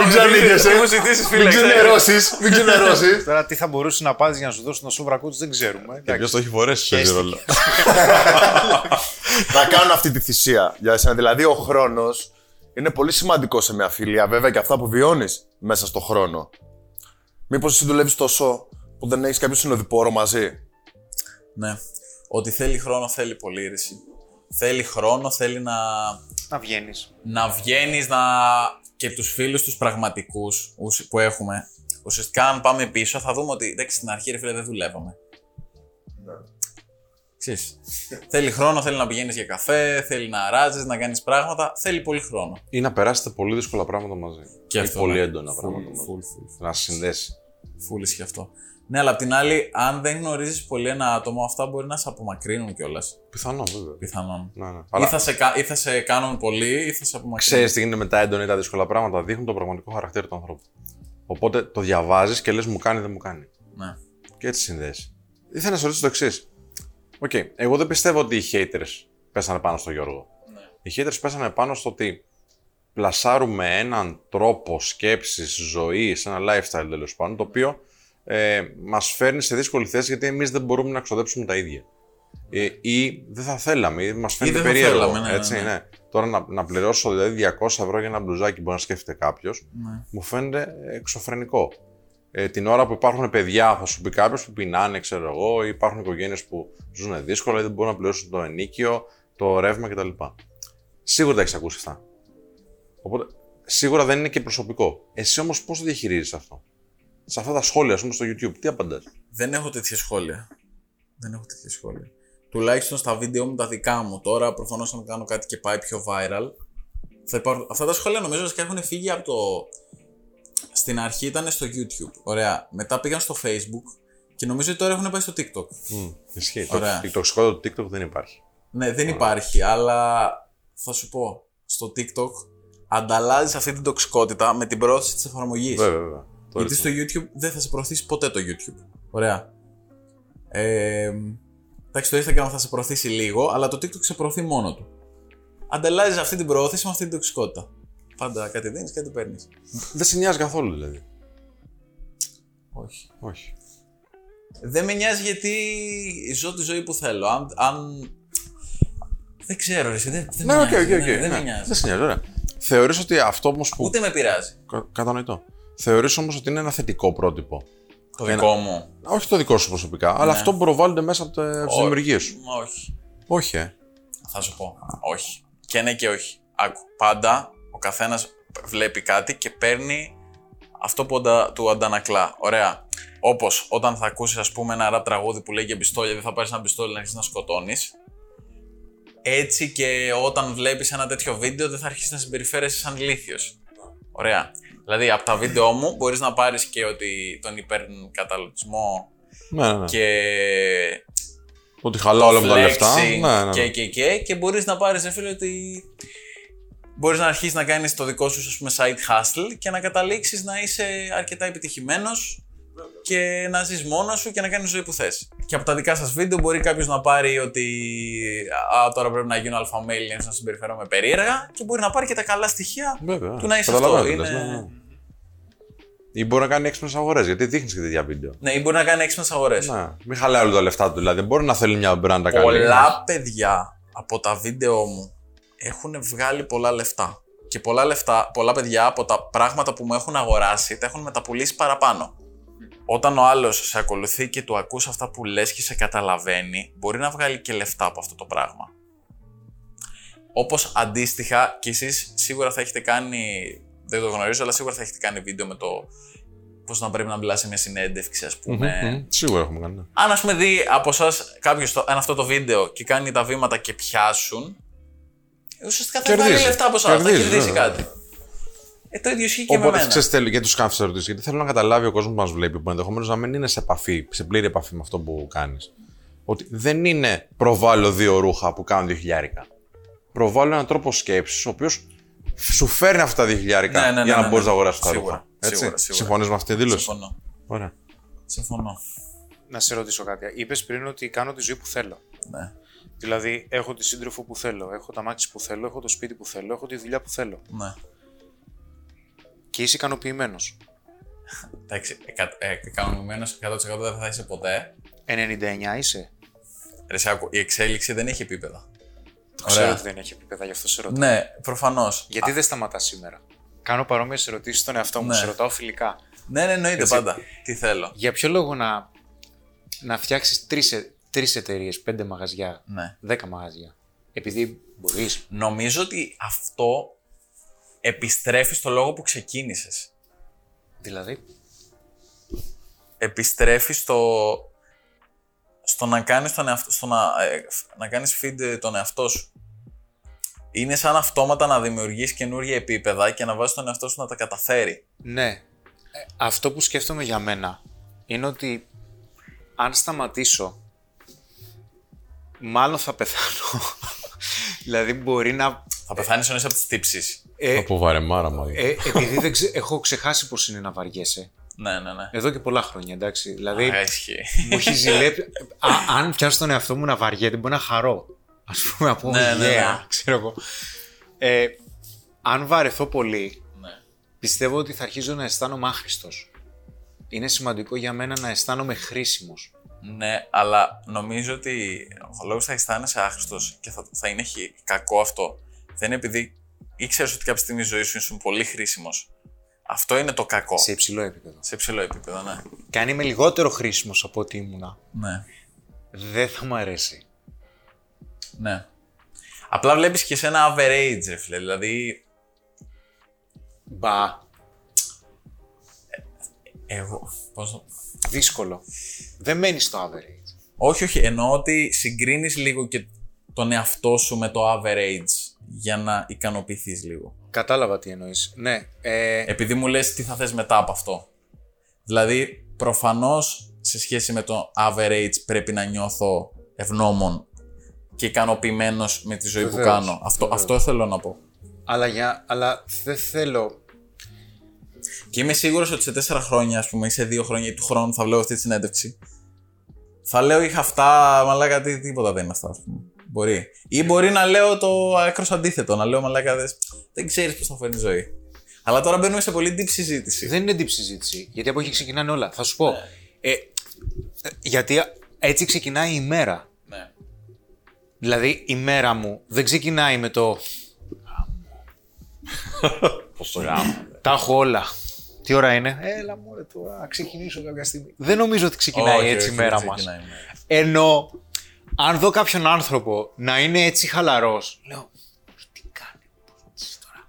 Μην ξανοίγεσαι. Τι μου ζητήσεις, φίλε, Μην ξέρεις. ξενερώσεις. Μην ξενερώσεις. Τώρα τι θα μπορούσε να πάρει για να σου δώσουν το σόβρακό του δεν ξέρουμε. Και ποιος το έχει φορέσει, παίζει ρόλο. να κάνουν αυτή τη θυσία για εσένα. Δηλαδή, ο χρόνος είναι πολύ σημαντικό σε μια φιλία, βέβαια και αυτά που βιώνεις μέσα στο χρόνο. Μήπως εσύ δουλεύεις τόσο που δεν έχεις κάποιο συνοδοιπόρο μαζί; ναι. Ότι θέλει χρόνο, θέλει πολύ ρίση. Θέλει χρόνο, θέλει να, Να βγαίνεις. να βγαίνεις να... και τους φίλους τους πραγματικούς ουσ- που έχουμε. Ουσιαστικά, αν πάμε πίσω, θα δούμε ότι εντάξει, στην αρχή ρε φίλε δεν δουλεύαμε. Ξέρεις, θέλει χρόνο, θέλει να πηγαίνεις για καφέ, θέλει να ράζεις, να κάνεις πράγματα. Θέλει πολύ χρόνο. Ή να περάσετε πολύ δύσκολα πράγματα μαζί. Και Ή αυτό, πολύ ναι. έντονα Full, πράγματα μαζί. full, full, Να συνδέσεις. Φούλη και αυτό. Ναι, αλλά απ' την άλλη, αν δεν γνωρίζεις πολύ ένα άτομο, αυτά μπορεί να σε απομακρύνουν κιόλας. Πιθανό, βέβαια. Πιθανόν. Ναι, ναι. Ή, Αλλά θα σε, κα- ή θα σε κάνουν πολύ, ή θα σε απομακρύνουν. ξέρεις τι γίνεται με τα έντονα ή τα δύσκολα πράγματα. Δείχνουν το πραγματικό χαρακτήρα του ανθρώπου. Οπότε το διαβάζεις και λες μου κάνει, δεν μου κάνει. Ναι. Και έτσι συνδέεσαι. Ήθελα να σε ρωτήσω το εξής. Οκ, εγώ δεν πιστεύω ότι οι haters πέσανε πάνω στο Γιώργο. Ναι. Οι haters πέσανε πάνω στο ότι πλασάρουμε έναν τρόπο σκέψης, ζωής, ένα lifestyle τέλος πάντων, το οποίο ε, μας φέρνει σε δύσκολη θέση γιατί εμείς δεν μπορούμε να ξοδέψουμε τα ίδια. Ε, ή δεν θα θέλαμε, ή μας φαίνεται δεν θα περίεργο. θέλαμε, ναι, ναι, έτσι, ναι. ναι. Τώρα να, να πληρώσω δηλαδή 200 ευρώ για ένα μπλουζάκι μπορεί να σκέφτεται κάποιος, Ναι. μου φαίνεται εξωφρενικό. Ε, την ώρα που υπάρχουν παιδιά, θα σου πει κάποιος που πεινάνε, ξέρω εγώ, ή υπάρχουν οικογένειες που ζουν δύσκολα ή δεν μπορούν να πληρώσουν το ενίκιο, το ρεύμα κτλ. Σίγουρα τα έχεις ακούσει αυτά. Οπότε σίγουρα δεν είναι και προσωπικό. Εσύ όμως πώς το διαχειρίζεις αυτό; Σε αυτά τα σχόλια, ας πούμε, στο YouTube, τι απαντάς; Δεν έχω τέτοια σχόλια. Δεν έχω τέτοια σχόλια. Τουλάχιστον στα βίντεο μου τα δικά μου. Τώρα, προφανώς, αν κάνω κάτι και πάει πιο viral. Θα υπάρχουν... Αυτά τα σχόλια νομίζω ότι έχουν φύγει από το. Στην αρχή ήταν στο YouTube. Ωραία. Μετά πήγαν στο Facebook και νομίζω ότι τώρα έχουν πάει στο TikTok. Ισχύει. Το, Ωραία. η τοξικότητα του TikTok δεν υπάρχει. Ναι, δεν υπάρχει, αλλά θα σου πω. Στο TikTok ανταλλάζεις αυτή την τοξικότητα με την πρόθεση της εφαρμογής. Βέβαια, βέβαια. Το Γιατί ρυθμό. στο YouTube δεν θα σε προωθήσει ποτέ το YouTube. Ωραία. Ε, εντάξει, το Instagram θα σε προωθήσει λίγο, αλλά το TikTok σε προωθεί μόνο του. Ανταλλάζεις αυτή την προώθηση με αυτή την τοξικότητα. Πάντα κάτι δίνεις, κάτι παίρνεις. Δεν σε νοιάζει καθόλου δηλαδή. Όχι. Όχι. Δεν με νοιάζει γιατί ζω τη ζωή που θέλω. Αν. αν... Δεν ξέρω, εσύ, δεν, δεν Ναι, με οκ, νοιάζει. οκ, οκ. δεν, δεν με ναι. νοιάζει. Δεν σε νοιάζει, ωραία. Θεωρείς ότι αυτό όμως που. Ούτε με πειράζει. Κα- Κατανοητό. Θεωρείς όμως ότι είναι ένα θετικό πρότυπο. Το δικό μου. Όχι το δικό σου προσωπικά, αλλά αυτό που προβάλλονται μέσα από, τα- από τις Όχι. δημιουργίες σου. Όχι. Όχι, ε. Θα σου πω. Όχι. Και ναι και όχι. Άκου. Πάντα ο καθένας βλέπει κάτι και παίρνει αυτό που αντα- του αντανακλά. Ωραία. Όπως όταν θα ακούσεις, ας πούμε, ένα ραπ τραγούδι που λέει για πιστόλια, δεν θα πάρεις ένα πιστόλι να αρχίσεις να σκοτώνεις. Έτσι και όταν βλέπεις ένα τέτοιο βίντεο, δεν θα αρχίσεις να συμπεριφέρεσαι σαν ηλίθιος. Ωραία. Δηλαδή, από τα βίντεο μου μπορείς να πάρεις και ότι τον υπερκαταλωτισμό Ναι, ναι, ναι. και Ότι χαλάω όλα με τα λεφτά. flexing Ναι, ναι, ναι. Και, και, και, και μπορείς να πάρεις, ρε φίλε, ότι μπορείς να αρχίσεις να κάνεις το δικό σου, ας πούμε, side hustle και να καταλήξεις να είσαι αρκετά επιτυχημένος και να ζεις μόνος σου και να κάνεις ζωή που θες. Και από τα δικά σας βίντεο μπορεί κάποιος να πάρει ότι α, τώρα πρέπει να γίνω αλφα male να συμπεριφέρομαι περίεργα και μπορεί να πάρει και τα καλά στοιχεία Βέβαια. του να είσαι Καταλαβαίνω αυτό. τι λες, Είναι... ναι, ναι. Ή μπορεί να κάνει έξυπνες αγορές, γιατί δείχνεις και τέτοια βίντεο. Ναι, ή μπορεί να κάνει έξυπνες αγορές. Ναι. Μην χαλάει όλα τα λεφτά του. Δηλαδή, μπορεί να θέλει μια brand να κάνει. Πολλά παιδιά από τα βίντεο μου έχουν βγάλει πολλά λεφτά. Και πολλά λεφτά, πολλά παιδιά από τα πράγματα που μου έχουν αγοράσει τα έχουν μεταπουλήσει παραπάνω. Όταν ο άλλος σε ακολουθεί και του ακούς αυτά που λες και σε καταλαβαίνει, μπορεί να βγάλει και λεφτά από αυτό το πράγμα. Όπως αντίστοιχα και εσείς σίγουρα θα έχετε κάνει, δεν το γνωρίζω, αλλά σίγουρα θα έχετε κάνει βίντεο με το πώς να πρέπει να μιλάς σε μια συνέντευξη, ας πούμε. Μμμ, Σίγουρα έχουμε κάνει. ναι. Αν ας πούμε δει από εσάς κάποιος αυτό το βίντεο και κάνει τα βήματα και πιάσουν, ουσιαστικά θα Κερδίζει. βγάλει λεφτά από εσάς. Θα Κερδίζει, κερδίσει βέβαια. κάτι. Ε, το ίδιο ισχύει και με Οπότε μένα. ξέρεις τέλει γιατί τους κάνω αυτέ τι ερωτήσεις. Γιατί θέλω να καταλάβει ο κόσμος που μας βλέπει που ενδεχομένως να μην είναι σε επαφή, σε πλήρη επαφή με αυτό που κάνεις. Ότι δεν είναι προβάλλω δύο ρούχα που κάνουν δύο χιλιάρικα. Προβάλλω έναν τρόπο σκέψης ο οποίος σου φέρνει αυτά τα δύο χιλιάρικα Ναι, ναι, ναι, για να ναι, μπορείς ναι. να αγοράσεις τα Σίγουρα, ρούχα. Έτσι. σίγουρα, σίγουρα. Συμφωνείς με αυτή τη δήλωση; Συμφωνώ. Ωραία. Συμφωνώ. Να σε ρωτήσω κάτι. Είπες πριν ότι κάνω τη ζωή που θέλω. Ναι. Δηλαδή, έχω τη σύντροφο που θέλω, έχω τα μάξι που θέλω, έχω το σπίτι που θέλω, έχω τη δουλειά που θέλω. ναι. Και είσαι ικανοποιημένος. Εντάξει, ικανοποιημένος 100% δεν θα είσαι ποτέ. 99 είσαι. Ρε, σε άκου, η εξέλιξη δεν έχει επίπεδα. Το ξέρω ότι δεν έχει επίπεδα, γι' αυτό σε ρωτάω. Ναι, προφανώς. Γιατί δεν σταματάς σήμερα; Κάνω παρόμοιες ερωτήσεις στον εαυτό μου, Ναι. σε ρωτάω φιλικά. Ναι, ναι, εννοείται Έτσι. πάντα. Τι θέλω. Για ποιο λόγο να, να φτιάξεις τρεις εταιρείες, πέντε μαγαζιά, Ναι. δέκα μαγαζιά; Επειδή μπορείς. Νομίζω ότι αυτό επιστρέφεις στο λόγο που ξεκίνησες. Δηλαδή; επιστρέφεις στο, στο να κάνεις, τον εαυτό, στο να, ε, να κάνεις feed τον εαυτό σου. Είναι σαν αυτόματα να δημιουργείς καινούργια επίπεδα και να βάζεις τον εαυτό σου να τα καταφέρει. Ναι. Ε, αυτό που σκέφτομαι για μένα είναι ότι αν σταματήσω, μάλλον θα πεθάνω. δηλαδή μπορεί να... Θα πεθάνεις όμως από τις τύψεις. Ε, Από βαρεμάρα, μάλλον. ε, επειδή δεν ξε- έχω ξεχάσει πώς είναι να βαριέσαι. Ναι, ναι, ναι. Εδώ και πολλά χρόνια, εντάξει. Δηλαδή, Α, ισχύει. μου έχει ζηλέψει. Α, αν πιάσω τον εαυτό μου να βαριέται, μπορεί να χαρώ. Α πούμε, να πω, Ναι, ναι, ναι. yeah, ξέρω εγώ. Ε, αν βαρεθώ πολύ, ναι. πιστεύω ότι θα αρχίζω να αισθάνομαι άχρηστος. Είναι σημαντικό για μένα να αισθάνομαι χρήσιμος. Ναι, αλλά νομίζω ότι ο λόγος θα αισθάνεσαι άχρηστος και θα, θα είναι χει- κακό αυτό. Δεν είναι επειδή ήξερες ότι κάποια στιγμή η ζωή σου ήσουν πολύ χρήσιμος. Αυτό είναι το κακό. Σε υψηλό επίπεδο. Σε ψηλό επίπεδο, ναι. Και αν είμαι λιγότερο χρήσιμος από ό,τι ήμουνα, Ναι. δεν θα μου αρέσει. ναι. Απλά βλέπεις και σε ένα average, ρε φίλε. Δηλαδή, Μπα. εγώ. Πώς... το- Δύσκολο. Δεν μένεις στο average. Όχι, όχι. Εννοώ ότι συγκρίνεις λίγο και τον εαυτό σου με το average για να ικανοποιηθείς λίγο. Κατάλαβα τι εννοείς. Ναι. Ε, Επειδή μου λες τι θα θες μετά από αυτό. Δηλαδή, προφανώς σε σχέση με το average πρέπει να νιώθω ευγνώμων και ικανοποιημένος με τη ζωή που Βεβαίως, κάνω. Αυτό, βεβαίως. αυτό θέλω να πω. αλλά, για, αλλά δεν θέλω. Και είμαι σίγουρος ότι σε τέσσερα χρόνια, ας πούμε, ή σε δύο χρόνια ή του χρόνου θα βλέπω αυτή τη συνέντευξη. Θα λέω είχα αυτά, μαλάκα τι, τίποτα δεν είναι αυτά, ας πούμε. Μπορεί. Ή μπορεί να λέω το άκρος αντίθετο, να λέω μαλάκα δες, δεν ξέρεις πώς θα φέρνει η ζωή. Αλλά τώρα μπαίνουμε σε πολύ deep συζήτηση. Δεν είναι deep συζήτηση. Γιατί από εκεί ξεκινάνε όλα. Θα σου πω. Ε, ε, γιατί έτσι ξεκινάει η μέρα. Ναι. Δηλαδή η μέρα μου δεν ξεκινάει με το. Πώς το γάμο. Τα έχω όλα. Τι ώρα είναι; Έλα μου τώρα, να ξεκινήσω κάποια στιγμή. Δεν νομίζω ότι ξεκινάει Όχι, έτσι όχι, η μέρα δεν μας. ξεκινάει η μέρα. Ενώ αν δω κάποιον άνθρωπο να είναι έτσι χαλαρός, λέω. Τι κάνει πώς τώρα;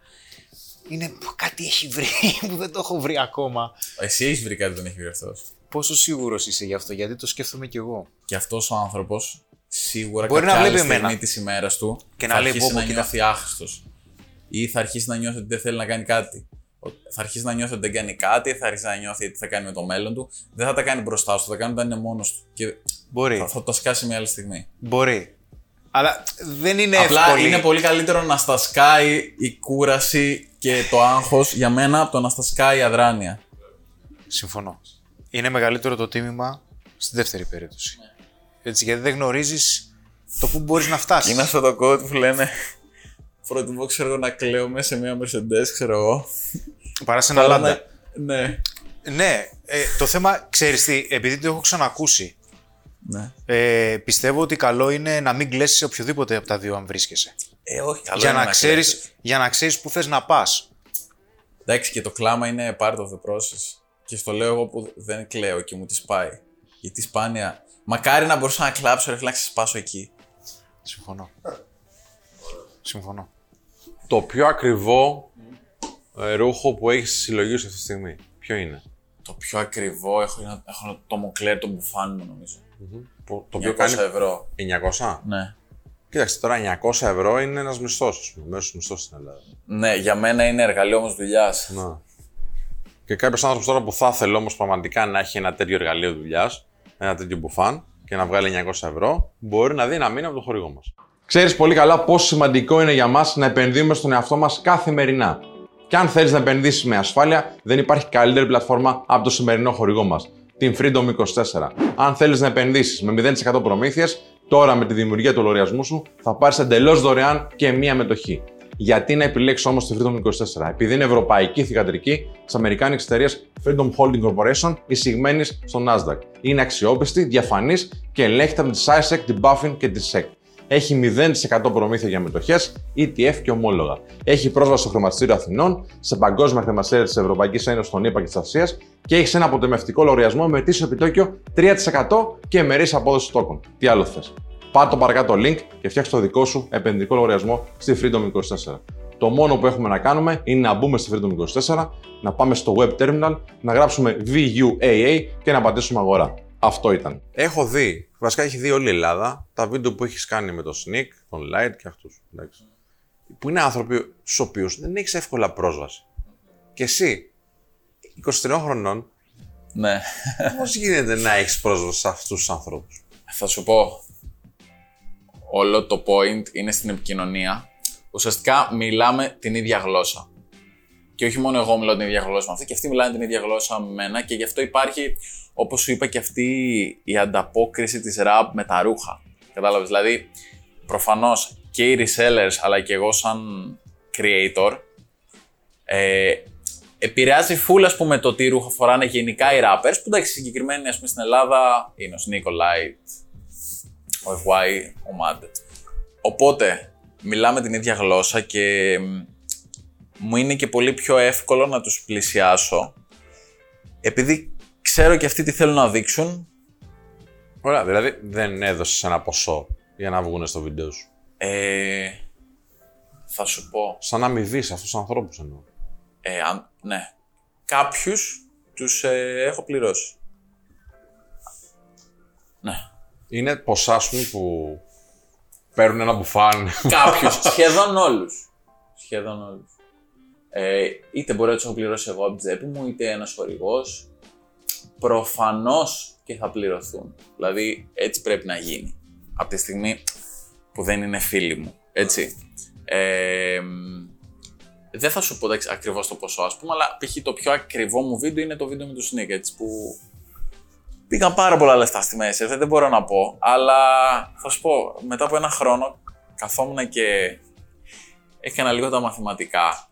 Είναι κάτι έχει βρει που δεν το έχω βρει ακόμα. Εσύ έχεις βρει κάτι που δεν έχει βρει αυτός; Πόσο σίγουρος είσαι γι' αυτό, γιατί το σκέφτομαι κι εγώ. Και αυτός ο άνθρωπος σίγουρα Μπορεί κάποια να άλλη βλέπει στιγμή εμένα. της ημέρας του Και θα να λέει, αρχίσει «Πω, πω, να κοίτα». νιώθει άχρηστο. Ή θα αρχίσει να νιώθει ότι δεν θέλει να κάνει κάτι. Ο- Θα αρχίσει να νιώθει ότι δεν κάνει κάτι, θα αρχίσει να νιώθει τι θα κάνει με το μέλλον του. Δεν θα τα κάνει μπροστά σου, θα τα κάνει όταν είναι μόνος του. Και Μπορεί. θα, θα το σκάσει μια άλλη στιγμή. Μπορεί. Αλλά δεν είναι Απλά εύκολη. είναι πολύ καλύτερο να στα σκάει η κούραση και το άγχος για μένα από το να στα σκάει η αδράνεια. Συμφωνώ. Είναι μεγαλύτερο το τίμημα στη δεύτερη περίπτωση. Έτσι, γιατί δεν γνωρίζεις το πού μπορείς να φτάσεις. Είναι αυτό το quote που λένε. Προτιμώ, ξέρω εγώ, να κλαίω μέσα σε μια Mercedes, ξέρω εγώ. Παρά σε ένα παρά λάντα. να- Ναι. Ναι, ε, το θέμα, ξέρεις τι, επειδή το έχω ξανακούσει, ναι. ε, πιστεύω ότι καλό είναι να μην κλαίσει σε οποιοδήποτε από τα δύο αν βρίσκεσαι. Ε, όχι, καλό για, είναι να κλαίσεις. ξέρεις, για να ξέρεις πού θες να πας. Εντάξει, και το κλάμα είναι part of the process. Και στο λέω εγώ που δεν κλαίω και μου τη πάει. Γιατί σπάνια. Μακάρι να μπορούσα να κλάψω, ρε φίλε, να ξεσπάσω εκεί. Συμφωνώ. Συμφωνώ. Το πιο ακριβό ε, ρούχο που έχεις στη συλλογή σου αυτή τη στιγμή. Ποιο είναι; Το πιο ακριβό έχω, ένα- έχω το Moncler, το μπουφάν μου νομίζω. Το, το 900 οποίο κάνει ευρώ. 900. Ναι. Κοίταξε τώρα 900 ευρώ είναι ένας μισθός, ας πούμε. Μέσος μισθός στην Ελλάδα. Ναι, για μένα είναι εργαλείο όμως δουλειάς. Να. Και κάποιος άνθρωπος τώρα που θα ήθελε όμως πραγματικά να έχει ένα τέτοιο εργαλείο δουλειάς, ένα τέτοιο μπουφάν και να βγάλει 900 ευρώ, μπορεί να δει ένα μήνα από το χορηγό μας. Ξέρεις πολύ καλά πόσο σημαντικό είναι για μας να επενδύουμε στον εαυτό μας καθημερινά. Και αν θέλεις να επενδύσεις με ασφάλεια, δεν υπάρχει καλύτερη πλατφόρμα από το σημερινό χορηγό μας, την Freedom 24. Αν θέλεις να επενδύσεις με 0% προμήθειες, τώρα με τη δημιουργία του λογαριασμού σου θα πάρεις εντελώς δωρεάν και μία μετοχή. Γιατί να επιλέξει όμως τη Freedom 24, επειδή είναι ευρωπαϊκή θηγατρική της Αμερικάνικης εταιρείας Freedom Holding Corporation, εισηγμένης στο Nasdaq. Είναι αξιόπιστη, διαφανής και ελέγχεται από τη SISEC, την Buffin και τη SEC. Έχει 0% προμήθεια για μετοχές, ETF και ομόλογα. Έχει πρόσβαση στο χρηματιστήριο Αθηνών, σε παγκόσμια χρηματιστήρια της Ευρωπαϊκής Ένωσης, των ΗΠΑ και της Ασίας και έχεις ένα αποτεμευτικό λογαριασμό με ετήσιο επιτόκιο 3% και μερή απόδοση τόκων. Τι άλλο θες. Πάρ το παρακάτω link και φτιάξε το δικό σου επενδυτικό λογαριασμό στη Freedom 24. Το μόνο που έχουμε να κάνουμε είναι να μπούμε στη Freedom 24, να πάμε στο web terminal, να γράψουμε VUAA και να πατήσουμε αγορά. Αυτό ήταν. Έχω δει, βασικά έχει δει όλη η Ελλάδα, τα βίντεο που έχεις κάνει με τον Sneak, τον Light και αυτούς. Που είναι άνθρωποι στους οποίους δεν έχεις εύκολα πρόσβαση. Και εσύ, 23 χρονών, Ναι. πώς γίνεται να έχεις πρόσβαση σε αυτούς τους ανθρώπους; Θα σου πω. Όλο το point είναι στην επικοινωνία. Ουσιαστικά μιλάμε την ίδια γλώσσα. Και όχι μόνο εγώ μιλάω την ίδια γλώσσα με αυτή, και αυτοί μιλάνε την ίδια γλώσσα με μένα. Και γι' αυτό υπάρχει, όπως σου είπα, και αυτή η ανταπόκριση της rap με τα ρούχα. Κατάλαβες. Δηλαδή, προφανώς και οι resellers, αλλά και εγώ σαν creator, ε, επηρεάζει full, ας πούμε, το τι ρούχα φοράνε γενικά οι rappers, που εντάξει, συγκεκριμένοι, ας πούμε, στην Ελλάδα είναι ο Sneak, ο Light, ο FY, ο Mad. Οπότε, μιλάμε την ίδια γλώσσα και μ, μου είναι και πολύ πιο εύκολο να τους πλησιάσω, επειδή ξέρω και αυτοί τι θέλουν να δείξουν. Ωραία, δηλαδή δεν έδωσες ένα ποσό για να βγουν στο βίντεο σου. Ε, θα σου πω, Σαν αμοιβή σε αυτούς τους ανθρώπους εννοώ. ε, αν, ναι, κάποιους τους ε, έχω πληρώσει. Ναι. Είναι ποσά ας πούμε, που παίρνουν ένα μπουφάν. Κάποιους, σχεδόν όλους. Σχεδόν όλους. Ε, είτε μπορεί να τους έχω πληρώσει εγώ από την τσέπη μου, είτε ένας χορηγός. Προφανώς και θα πληρωθούν. Δηλαδή, έτσι πρέπει να γίνει. Από τη στιγμή που δεν είναι φίλοι μου. Έτσι. Ε, μ, δεν θα σου πω εντάξει, ακριβώς το ποσό, ας πούμε, αλλά π.χ. το πιο ακριβό μου βίντεο είναι το βίντεο με το Sneak, έτσι, που πήγαν πάρα πολλά λεφτά στη μέση, δεν, δεν μπορώ να πω. Αλλά θα σου πω, μετά από ένα χρόνο καθόμουν και έκανα λίγο τα μαθηματικά.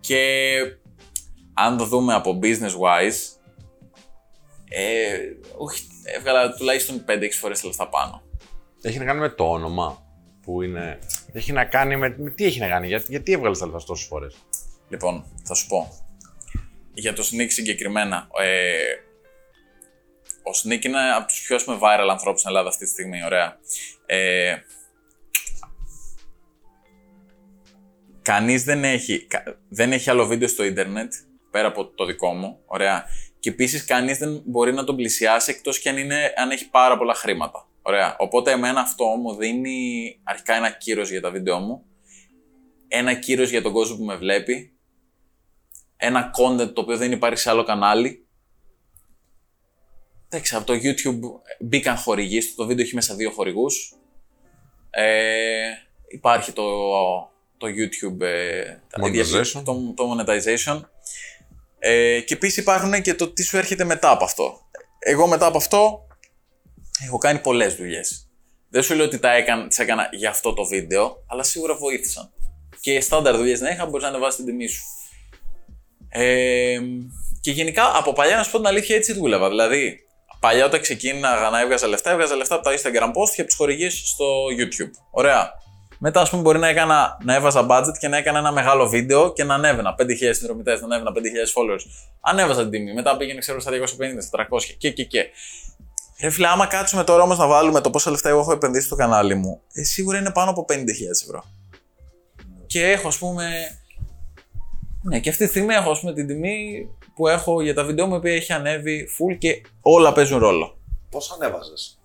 Και αν το δούμε από business wise, ε, όχι, έβγαλα τουλάχιστον 5-6 φορές τα λεφτά πάνω. Έχει να κάνει με το όνομα που είναι. Έχει να κάνει με. με τι έχει να κάνει, γιατί, γιατί έβγαλες τα λεφτά τόσες φορές; Λοιπόν, θα σου πω. Για το Sneak συγκεκριμένα. Ε, ο Sneak είναι από τους πιο ας πούμε, viral ανθρώπους στην Ελλάδα αυτή τη στιγμή, ωραία. Ε, κανείς δεν έχει, κα- δεν έχει άλλο βίντεο στο ίντερνετ, πέρα από το δικό μου, ωραία. Και επίσης κανείς δεν μπορεί να τον πλησιάσει εκτός και αν, είναι, αν έχει πάρα πολλά χρήματα. Ωραία. Οπότε εμένα αυτό μου δίνει αρχικά ένα κύρος για τα βίντεο μου, ένα κύρος για τον κόσμο που με βλέπει, ένα content το οποίο δεν υπάρχει σε άλλο κανάλι. Εντάξει, από το YouTube μπήκαν χορηγοί, το βίντεο έχει μέσα δύο χορηγούς. Ε, υπάρχει το, το YouTube, ε, τα ίδια- Monetization. το, το monetization. Ε, και επίσης υπάρχουν και το τι σου έρχεται μετά από αυτό. Εγώ μετά από αυτό έχω κάνει πολλές δουλειές. Δεν σου λέω ότι τα έκανα, τις έκανα για αυτό το βίντεο, αλλά σίγουρα βοήθησαν. Και στάνταρ δουλειές να είχα, μπορείς να ανεβάσεις την τιμή σου. Ε, και γενικά από παλιά να σου πω την αλήθεια έτσι δούλευα. Δηλαδή, παλιά όταν ξεκίνηνα να έβγαζα λεφτά, έβγαζα λεφτά από τα Instagram post και από τις χορηγίες στο YouTube. Ωραία. Μετά, ας πούμε, μπορεί να, έκανα, να έβαζα budget και να έκανα ένα μεγάλο βίντεο και να ανέβαινα 5.000 συνδρομητές, να ανέβαινα 5.000 followers. Ανέβαζα την τιμή. Μετά πήγαινε, ξέρω, στα 250, στα 300 και, και, και. Ρε φίλε, άμα κάτσουμε τώρα όμως να βάλουμε το πόσα λεφτά εγώ έχω επενδύσει στο κανάλι μου, ε, σίγουρα είναι πάνω από 50.000 ευρώ. Και έχω, ας πούμε, ναι, και αυτή τη στιγμή έχω ας πούμε, την τιμή που έχω για τα βίντεο μου, η οποία έχει ανέβει full και όλα παίζουν ρόλο. Πώς ανέβαζες;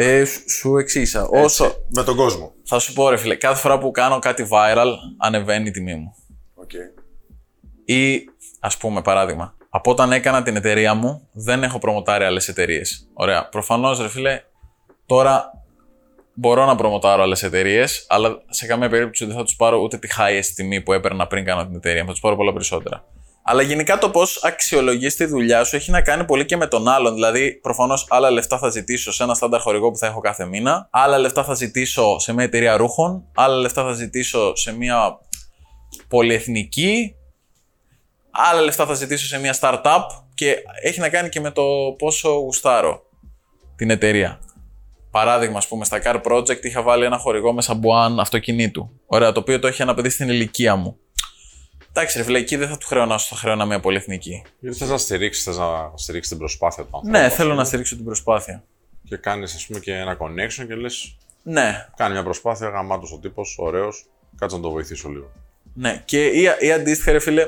Ε, σου, σου εξήγησα. Όσο. Με τον κόσμο. Θα σου πω, ρε φίλε, κάθε φορά που κάνω κάτι viral, ανεβαίνει η τιμή μου. Οκ. Ή, ας πούμε, παράδειγμα, από όταν έκανα την εταιρεία μου, δεν έχω προμοτάρει άλλες εταιρείες. Ωραία. Προφανώς, ρε φίλε, τώρα μπορώ να προμοτάρω άλλες εταιρείες, αλλά σε καμία περίπτωση δεν θα τους πάρω ούτε τη highest τιμή που έπαιρνα πριν κάνω την εταιρεία. Θα τους πάρω πολλά περισσότερα. Αλλά γενικά το πώς αξιολογείς τη δουλειά σου έχει να κάνει πολύ και με τον άλλον. Δηλαδή, προφανώς άλλα λεφτά θα ζητήσω σε ένα στάνταρ χορηγό που θα έχω κάθε μήνα, άλλα λεφτά θα ζητήσω σε μια εταιρεία ρούχων, άλλα λεφτά θα ζητήσω σε μια πολυεθνική, άλλα λεφτά θα ζητήσω σε μια startup και έχει να κάνει και με το πόσο γουστάρω την εταιρεία. Παράδειγμα, ας πούμε, στα Car Project είχα βάλει ένα χορηγό με σαμπουάν αυτοκινήτου. Ωραία, το οποίο το έχει αναπαιδεί στην ηλικία μου. Εντάξει, ρε φίλε, εκεί δεν θα του χρεώνα όσο θα χρεώνα μια πολυεθνική. Γιατί θες να στηρίξεις, θες να στηρίξεις την προσπάθεια του ανθρώπου. Ναι, ας θέλω πούμε, να στηρίξω την προσπάθεια. Και κάνεις, ας πούμε, και ένα connection και λες. Ναι, Κάνει μια προσπάθεια, γαμάτος ο τύπος, ωραίος. Κάτσε να το βοηθήσω λίγο. Ναι, και ή, ή αντίστοιχα, ρε φίλε,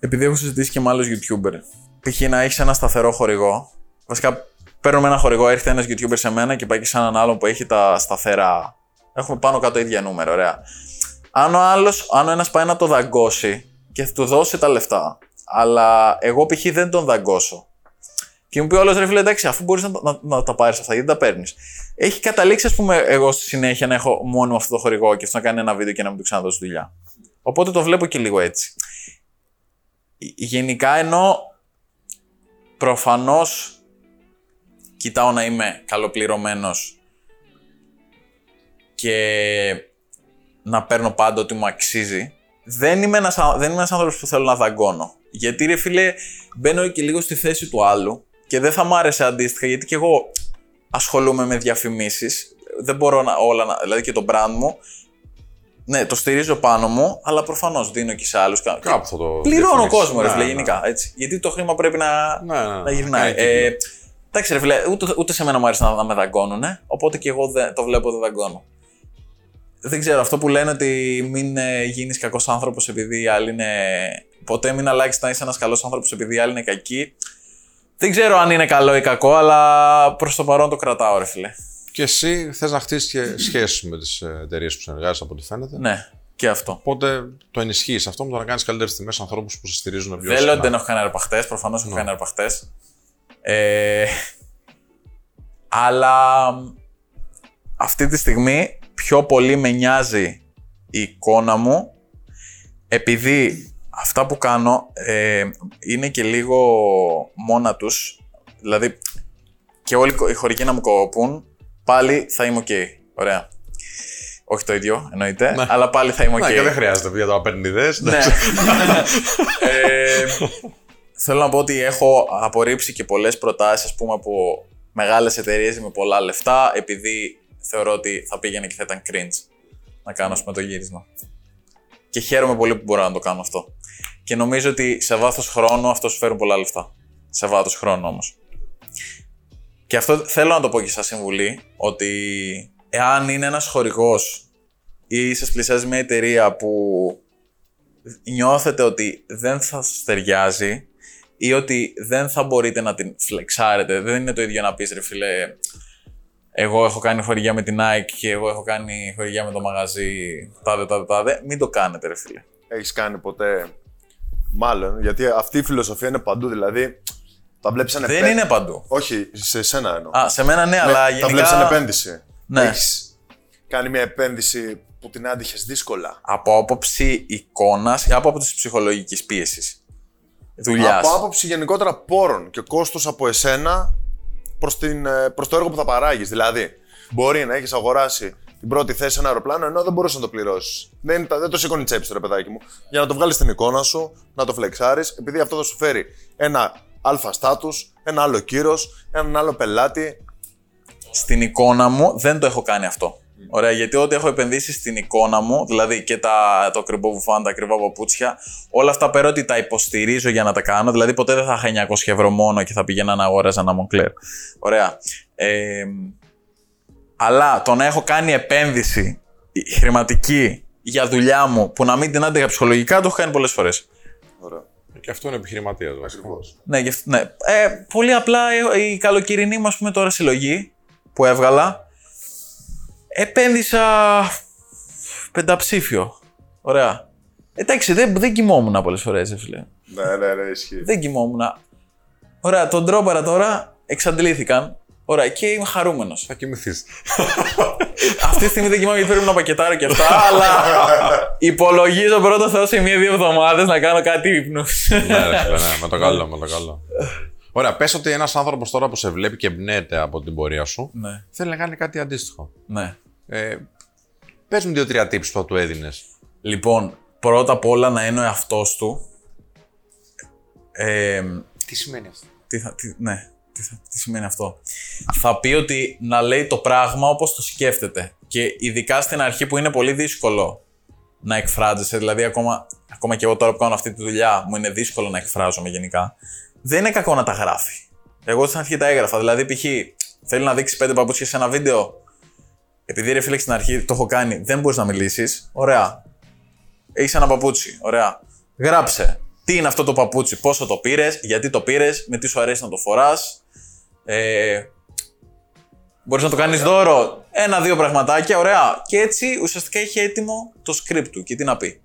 επειδή έχω συζητήσει και με άλλους YouTuber, π.χ. να έχεις ένα σταθερό χορηγό. Βασικά, παίρνουμε ένα χορηγό, έρχεται ένας YouTuber σε μένα και πάει και σε έναν άλλον που έχει τα σταθερά. Έχουμε πάνω κάτω ίδια νούμερα, ωραία. Αν ο άλλος, αν ο ένας πάει να το δαγκώσει και θα του δώσει τα λεφτά, αλλά εγώ π.χ. δεν τον δαγκώσω. Και μου πει ο άλλος ρε φίλε, εντάξει, αφού μπορείς να, να, να τα πάρεις αυτά, γιατί τα παίρνεις. Έχει καταλήξει, ας πούμε, εγώ στη συνέχεια να έχω μόνο αυτό το χορηγό και αυτό να κάνει ένα βίντεο και να μην του ξαναδώσει δουλειά. Οπότε το βλέπω και λίγο έτσι. Γενικά ενώ προφανώς κοιτάω να είμαι καλοπληρωμένος και να παίρνω πάντα ό,τι μου αξίζει, δεν είμαι ένας, δεν είμαι ένας άνθρωπος που θέλω να δαγκώνω. Γιατί ρε φίλε, μπαίνω και λίγο στη θέση του άλλου και δεν θα μ' άρεσε αντίστοιχα, γιατί και εγώ ασχολούμαι με διαφημίσεις, δεν μπορώ να, όλα να, δηλαδή και το brand μου, ναι, το στηρίζω πάνω μου, αλλά προφανώς δίνω και σε άλλους. Κάπου θα το. Πληρώνω διαφημίσεις. κόσμο, ρε Ναι, φίλε, ναι. γενικά. Έτσι. Γιατί το χρήμα πρέπει να, Ναι, ναι, ναι. να γυρνάει. Κάνει Ε, κύκλο. εντάξει, ρε φίλε, ούτε, ούτε σε μένα μου αρέσει να, να με δαγκώνουν, οπότε και εγώ δεν, το βλέπω δεν δαγκώνω. Δεν ξέρω, αυτό που λένε ότι μην ε, γίνεις κακός άνθρωπος επειδή οι άλλοι είναι. Ποτέ μην αλλάξεις να είσαι ένας καλός άνθρωπος επειδή οι άλλοι είναι κακοί. Δεν ξέρω αν είναι καλό ή κακό, αλλά προς το παρόν το κρατάω, ρε φίλε. Και εσύ θες να χτίσεις και σχέσεις με τις εταιρείες που συνεργάζεσαι από ό,τι φαίνεται. Ναι, και αυτό. Οπότε το ενισχύεις αυτό με το να κάνεις καλύτερες τιμές ανθρώπους που σε στηρίζουν πιο Δεν λέω συχνά. ότι δεν έχω κάνει αρπαχτές, προφανώς έχω κάνει αρπαχτές. Ε, αλλά αυτή τη στιγμή πιο πολύ με νοιάζει η εικόνα μου επειδή αυτά που κάνω ε, είναι και λίγο μόνα τους. Δηλαδή και όλοι οι χορηγοί να μου κοπούν, πάλι θα είμαι οκ. Ωραία. Όχι το ίδιο, εννοείται, αλλά πάλι θα είμαι οκ. Ναι, και δεν χρειάζεται για το να παίρνει ιδέες. Ναι. ε, θέλω να πω ότι έχω απορρίψει και πολλές προτάσεις, ας πούμε, από μεγάλες εταιρείες με πολλά λεφτά, επειδή θεωρώ ότι θα πήγαινε και θα ήταν cringe να κάνω, ας πούμε, το γύρισμα. Και χαίρομαι πολύ που μπορώ να το κάνω αυτό. Και νομίζω ότι σε βάθος χρόνου αυτό σου φέρουν πολλά λεφτά. Σε βάθος χρόνου όμως. Και αυτό θέλω να το πω και σαν συμβουλή, ότι εάν είναι ένας χορηγός ή σας πλησιάζει μια εταιρεία που νιώθετε ότι δεν θα σας ταιριάζει ή ότι δεν θα μπορείτε να την φλεξάρετε. Δεν είναι το ίδιο να πεις ρε φίλε, εγώ έχω κάνει χορηγιά με την Nike και εγώ έχω κάνει χορηγιά με το μαγαζί τάδε τάδε τάδε. Μην το κάνετε ρε φίλε. Έχεις κάνει ποτέ; Μάλλον, γιατί αυτή η φιλοσοφία είναι παντού. Δηλαδή, τα βλέπεις σαν Δεν επέ- είναι παντού. Όχι, σε σένα εννοώ. Α, σε μένα ναι, Ναι, αλλά Τα γενικά... βλέπεις σαν επένδυση. Ναι. Έχεις κάνει μια επένδυση που την άντυχες δύσκολα; Από άποψη εικόνας ή από άποψη ψυχολογικής πίεσης. Δουλειάς. Από άποψη γενικότερα πόρων και κόστος από εσένα προς προς το έργο που θα παράγεις. Δηλαδή, μπορεί να έχεις αγοράσει την πρώτη θέση σε ένα αεροπλάνο ενώ δεν μπορούσες να το πληρώσεις. Δεν, ήταν- δεν το σηκώνει τσέπη στο ρε παιδάκι μου. Για να το βγάλεις στην εικόνα σου, να το φλεξάρεις, επειδή αυτό θα σου φέρει ένα αλφα στάτους, ένα άλλο κύρος, έναν άλλο πελάτη. στην εικόνα μου δεν το έχω κάνει αυτό. Ωραία, γιατί ό,τι έχω επενδύσει στην εικόνα μου, δηλαδή και τα, το ακριβό βουφάν, τα ακριβά παπούτσια, όλα αυτά πέρα ότι τα υποστηρίζω για να τα κάνω, δηλαδή ποτέ δεν θα είχα 900 ευρώ μόνο και θα πηγαίνα να αγόραζα ένα Moncler. Ωραία. Ε, αλλά το να έχω κάνει επένδυση χρηματική για δουλειά μου που να μην την άντεγα ψυχολογικά, το έχω κάνει πολλές φορές. Ωραία. Και αυτό είναι επιχειρηματίας. Ακριβώς. Ναι, γι' αυτό- ναι. Ε, πολύ απλά ε, η καλοκαιρινή μου, ας πούμε, τώρα συλλογή που έβγαλα, επένδυσα πενταψήφιο. Ωραία. Εντάξει, δεν, δεν κοιμόμουν πολλές φορές, ρε φίλε. Ναι, ναι, ναι, ισχύει. Δεν κοιμόμουν. Ωραία, τον τρόπαρα τώρα εξαντλήθηκαν. Ωραία, και είμαι χαρούμενος. Θα κοιμηθείς. Αυτή τη στιγμή δεν κοιμάμαι γιατί πρέπει να πακετάρω και αυτά, αλλά υπολογίζω πρώτο Θεό σε μία-δύο εβδομάδες να κάνω κάτι ύπνους. ναι, ρε φίλε, ναι, με το καλό, με το καλό. Ωραία, πες ότι ένας άνθρωπος τώρα που σε βλέπει και εμπνέεται από την πορεία σου, ναι, θέλει να κάνει κάτι αντίστοιχο. ναι. Ε, πες μου δύο-τρία tips που θα του έδινες. Λοιπόν, πρώτα απ' όλα να είναι ο εαυτός του. Ε, Τι σημαίνει αυτό; τι, θα, τι, ναι, τι, θα- τι σημαίνει αυτό. Θα πει ότι να λέει το πράγμα όπως το σκέφτεται. Και ειδικά στην αρχή που είναι πολύ δύσκολο να εκφράζεσαι, δηλαδή ακόμα, ακόμα και εγώ τώρα που κάνω αυτή τη δουλειά μου είναι δύσκολο να εκφράζομαι γενικά. Δεν είναι κακό να τα γράφει. Εγώ στην αρχή τα έγραφα. Δηλαδή, π.χ. θέλει να δείξει πέντε παπούτσια σε ένα βίντεο. Επειδή ρε φίλε στην αρχή το έχω κάνει, δεν μπορείς να μιλήσεις. Ωραία. Έχεις ένα παπούτσι. Ωραία. Γράψε. Τι είναι αυτό το παπούτσι, πόσο το πήρες, γιατί το πήρες, με τι σου αρέσει να το φοράς. Ε, Μπορείς να το κάνεις δώρο. Ένα-δύο πραγματάκια, ωραία. Και έτσι ουσιαστικά έχει έτοιμο το script του και τι να πει.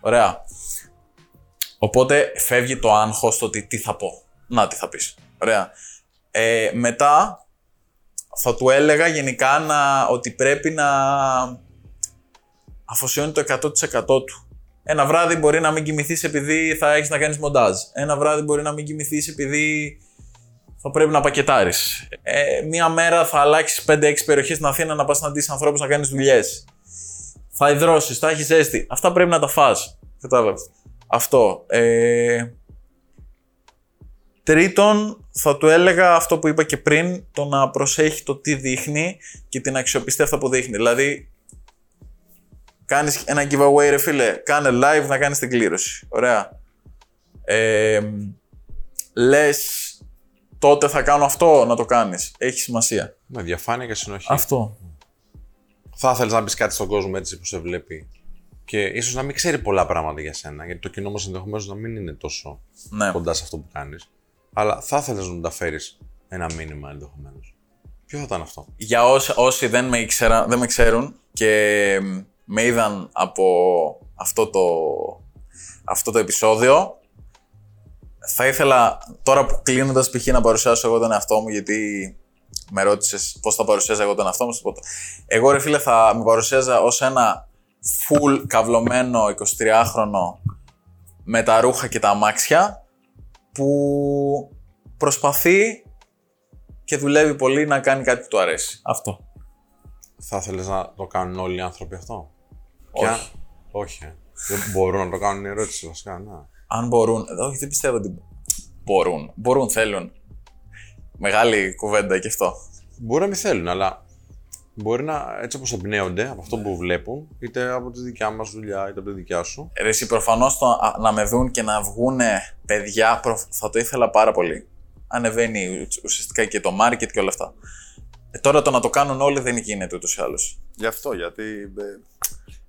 Ωραία. Οπότε φεύγει το άγχος στο ότι τι θα πω. Να, τι θα πεις. Ωραία. Ε, μετά θα του έλεγα γενικά να, ότι πρέπει να αφοσιώνει το 100% του. Ένα βράδυ μπορεί να μην κοιμηθείς επειδή θα έχεις να κάνεις μοντάζ. Ένα βράδυ μπορεί να μην κοιμηθείς επειδή θα πρέπει να πακετάρεις. Ε, μία μέρα θα αλλάξεις 5-6 περιοχές στην Αθήνα να πας να δει ανθρώπους να κάνεις δουλειές. Θα υδρώσεις, θα έχεις ζέστη. Αυτά πρέπει να τα φας. Κατάλαβες. Αυτό. Ε, τρίτον, θα του έλεγα αυτό που είπα και πριν, το να προσέχει το τι δείχνει και την αξιοπιστία αυτά που δείχνει. Δηλαδή, κάνεις ένα giveaway, ρε φίλε, κάνε live να κάνεις την κλήρωση. Ωραία. Ε, λες τότε θα κάνω αυτό να το κάνεις. Έχει σημασία. Με διαφάνεια και συνοχή. Αυτό. Θα ήθελες να πεις κάτι στον κόσμο έτσι που σε βλέπει. Και ίσως να μην ξέρει πολλά πράγματα για σένα, γιατί το κοινό μας ενδεχομένως να μην είναι τόσο Ναι. κοντά σε αυτό που κάνεις. Αλλά θα ήθελε να μεταφέρει ένα μήνυμα ενδεχομένως. Ποιο θα ήταν αυτό; Για όσοι, όσοι δεν, με ήξερα, δεν με ξέρουν και με είδαν από αυτό το, αυτό το επεισόδιο, θα ήθελα τώρα που κλείνοντας π.χ. να παρουσιάσω εγώ τον εαυτό μου, γιατί με ρώτησες πώς θα παρουσιάζα εγώ τον εαυτό μου. σου πω το. Εγώ, ρε φίλε, θα με παρουσιάζα ως ένα full καυλωμένο 23χρονο με τα ρούχα και τα αμάξια που προσπαθεί και δουλεύει πολύ να κάνει κάτι που του αρέσει. Αυτό. Θα ήθελε να το κάνουν όλοι οι άνθρωποι αυτό; Όχι. Και αν- Όχι. ε. Δεν μπορούν να το κάνουν η ερώτηση βασικά. Ναι. Αν μπορούν. Όχι, δεν πιστεύω ότι μπορούν. Μπορούν, θέλουν. Μεγάλη κουβέντα και αυτό. Μπορεί να μην θέλουν, αλλά μπορεί να έτσι όπως εμπνέονται από αυτό που βλέπουν, είτε από τη δικιά μας δουλειά, είτε από τη δικιά σου. Ρε, εσύ προφανώς το α, να με δουν και να βγούνε παιδιά, προφ- θα το ήθελα πάρα πολύ. Ανεβαίνει ουσ- ουσιαστικά και το market και όλα αυτά. Ε, τώρα το να το κάνουν όλοι δεν γίνεται ούτως ή άλλως. Γι' αυτό, γιατί ε,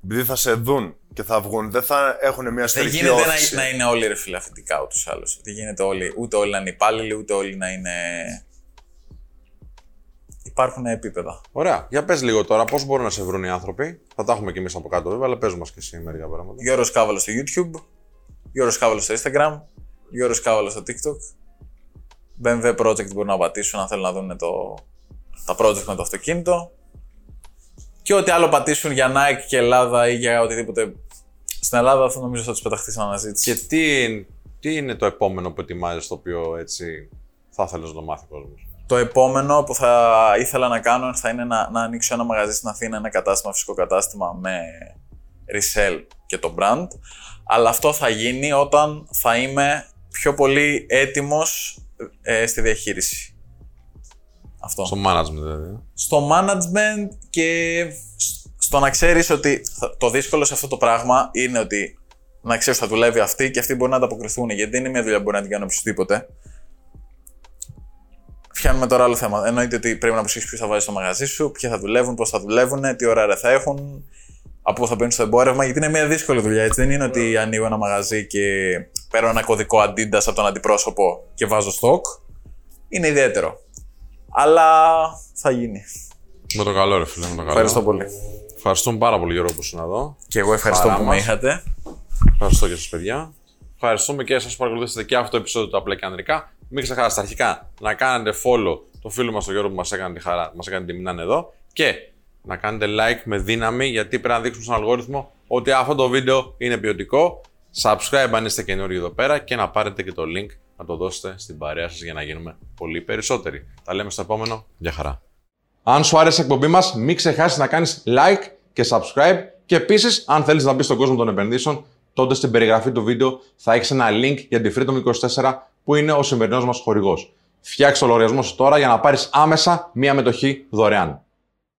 επειδή θα σε δουν και θα βγουν, δεν θα έχουν μια Δεν εσωτερική γίνεται όθηση. να, να είναι όλοι ρε φίλε αφεντικά ούτως ή άλλως. Δεν γίνεται όλοι, ούτε όλοι να είναι υπάλληλοι, ούτε όλοι να είναι... Υπάρχουν επίπεδα. Ωραία. Για πες λίγο τώρα, πώς μπορούν να σε βρουν οι άνθρωποι; Θα τα έχουμε κι εμείς από κάτω βέβαια, αλλά πες μας και εσύ μερικά πράγματα. Γιώργος Κάβαλος στο YouTube, Γιώργος Κάβαλος στο Instagram, Γιώργος Κάβαλος στο TikTok. BMW Project μπορούν να πατήσουν αν θέλουν να δουν το, τα project με το αυτοκίνητο. Και ό,τι άλλο πατήσουν για Nike και Ελλάδα ή για οτιδήποτε. Στην Ελλάδα θα νομίζω θα τους πεταχθεί στην αναζήτηση. Και τι, τι είναι το επόμενο που ετοιμάζεις, το οποίο έτσι θα ήθελε να το μάθει ο κόσμος; Το επόμενο που θα ήθελα να κάνω θα είναι να, να ανοίξω ένα μαγαζί στην Αθήνα, ένα κατάστημα, φυσικό κατάστημα με resell και το brand. Αλλά αυτό θα γίνει όταν θα είμαι πιο πολύ έτοιμος ε, στη διαχείριση. Αυτό. Στο management δηλαδή. Στο management και σ- στο να ξέρεις ότι θα- το δύσκολο σε αυτό το πράγμα είναι ότι να ξέρεις ότι θα δουλεύει αυτή και αυτοί μπορεί να ανταποκριθούν γιατί δεν είναι μια δουλειά που μπορεί να την κάνει οποιοδήποτε. Φτιάχνουμε τώρα άλλο θέμα. Εννοείται ότι πρέπει να προσέξει ποιου θα βάζει στο μαγαζί σου, ποιοι θα δουλεύουν, πώς θα δουλεύουν, τι ώρα θα έχουν, από πού θα μπαίνουν στο εμπόρευμα. Γιατί είναι μια δύσκολη δουλειά. Έτσι. Δεν είναι ότι ανοίγω ένα μαγαζί και παίρνω ένα κωδικό Adidas από τον αντιπρόσωπο και βάζω stock. Είναι ιδιαίτερο. Αλλά θα γίνει. Με το καλό, ρε φίλε. Με το καλό. Ευχαριστώ πολύ. Ευχαριστούμε πάρα πολύ Γιώργο που ήσουν εδώ. Και εγώ ευχαριστώ Χαρά που με μας. είχατε. Ευχαριστώ και σας, παιδιά. Ευχαριστούμε και εσάς που παρακολουθήσατε και αυτό το επεισόδιο του Απλά και Ανδρικά. Μην ξεχάσετε αρχικά να κάνετε follow το φίλο μας τον Γιώργο που μας έκανε τη χαρά, μας έκανε τη τιμή να είναι εδώ και να κάνετε like με δύναμη γιατί πρέπει να δείξουμε στον αλγόριθμο ότι αυτό το βίντεο είναι ποιοτικό. Subscribe αν είστε καινούριοι εδώ πέρα και να πάρετε και το link να το δώσετε στην παρέα σας για να γίνουμε πολύ περισσότεροι. Τα λέμε στο επόμενο. Γεια χαρά. Αν σου άρεσε η εκπομπή μας, μην ξεχάσεις να κάνεις like και subscribe. Και επίσης, αν θέλεις να μπεις στον κόσμο των επενδύσεων, τότε στην περιγραφή του βίντεο θα έχεις ένα link για τη Freedom 24 που είναι ο σημερινός μας χορηγός. Φτιάξε το λογαριασμό σου τώρα για να πάρεις άμεσα μία μετοχή δωρεάν.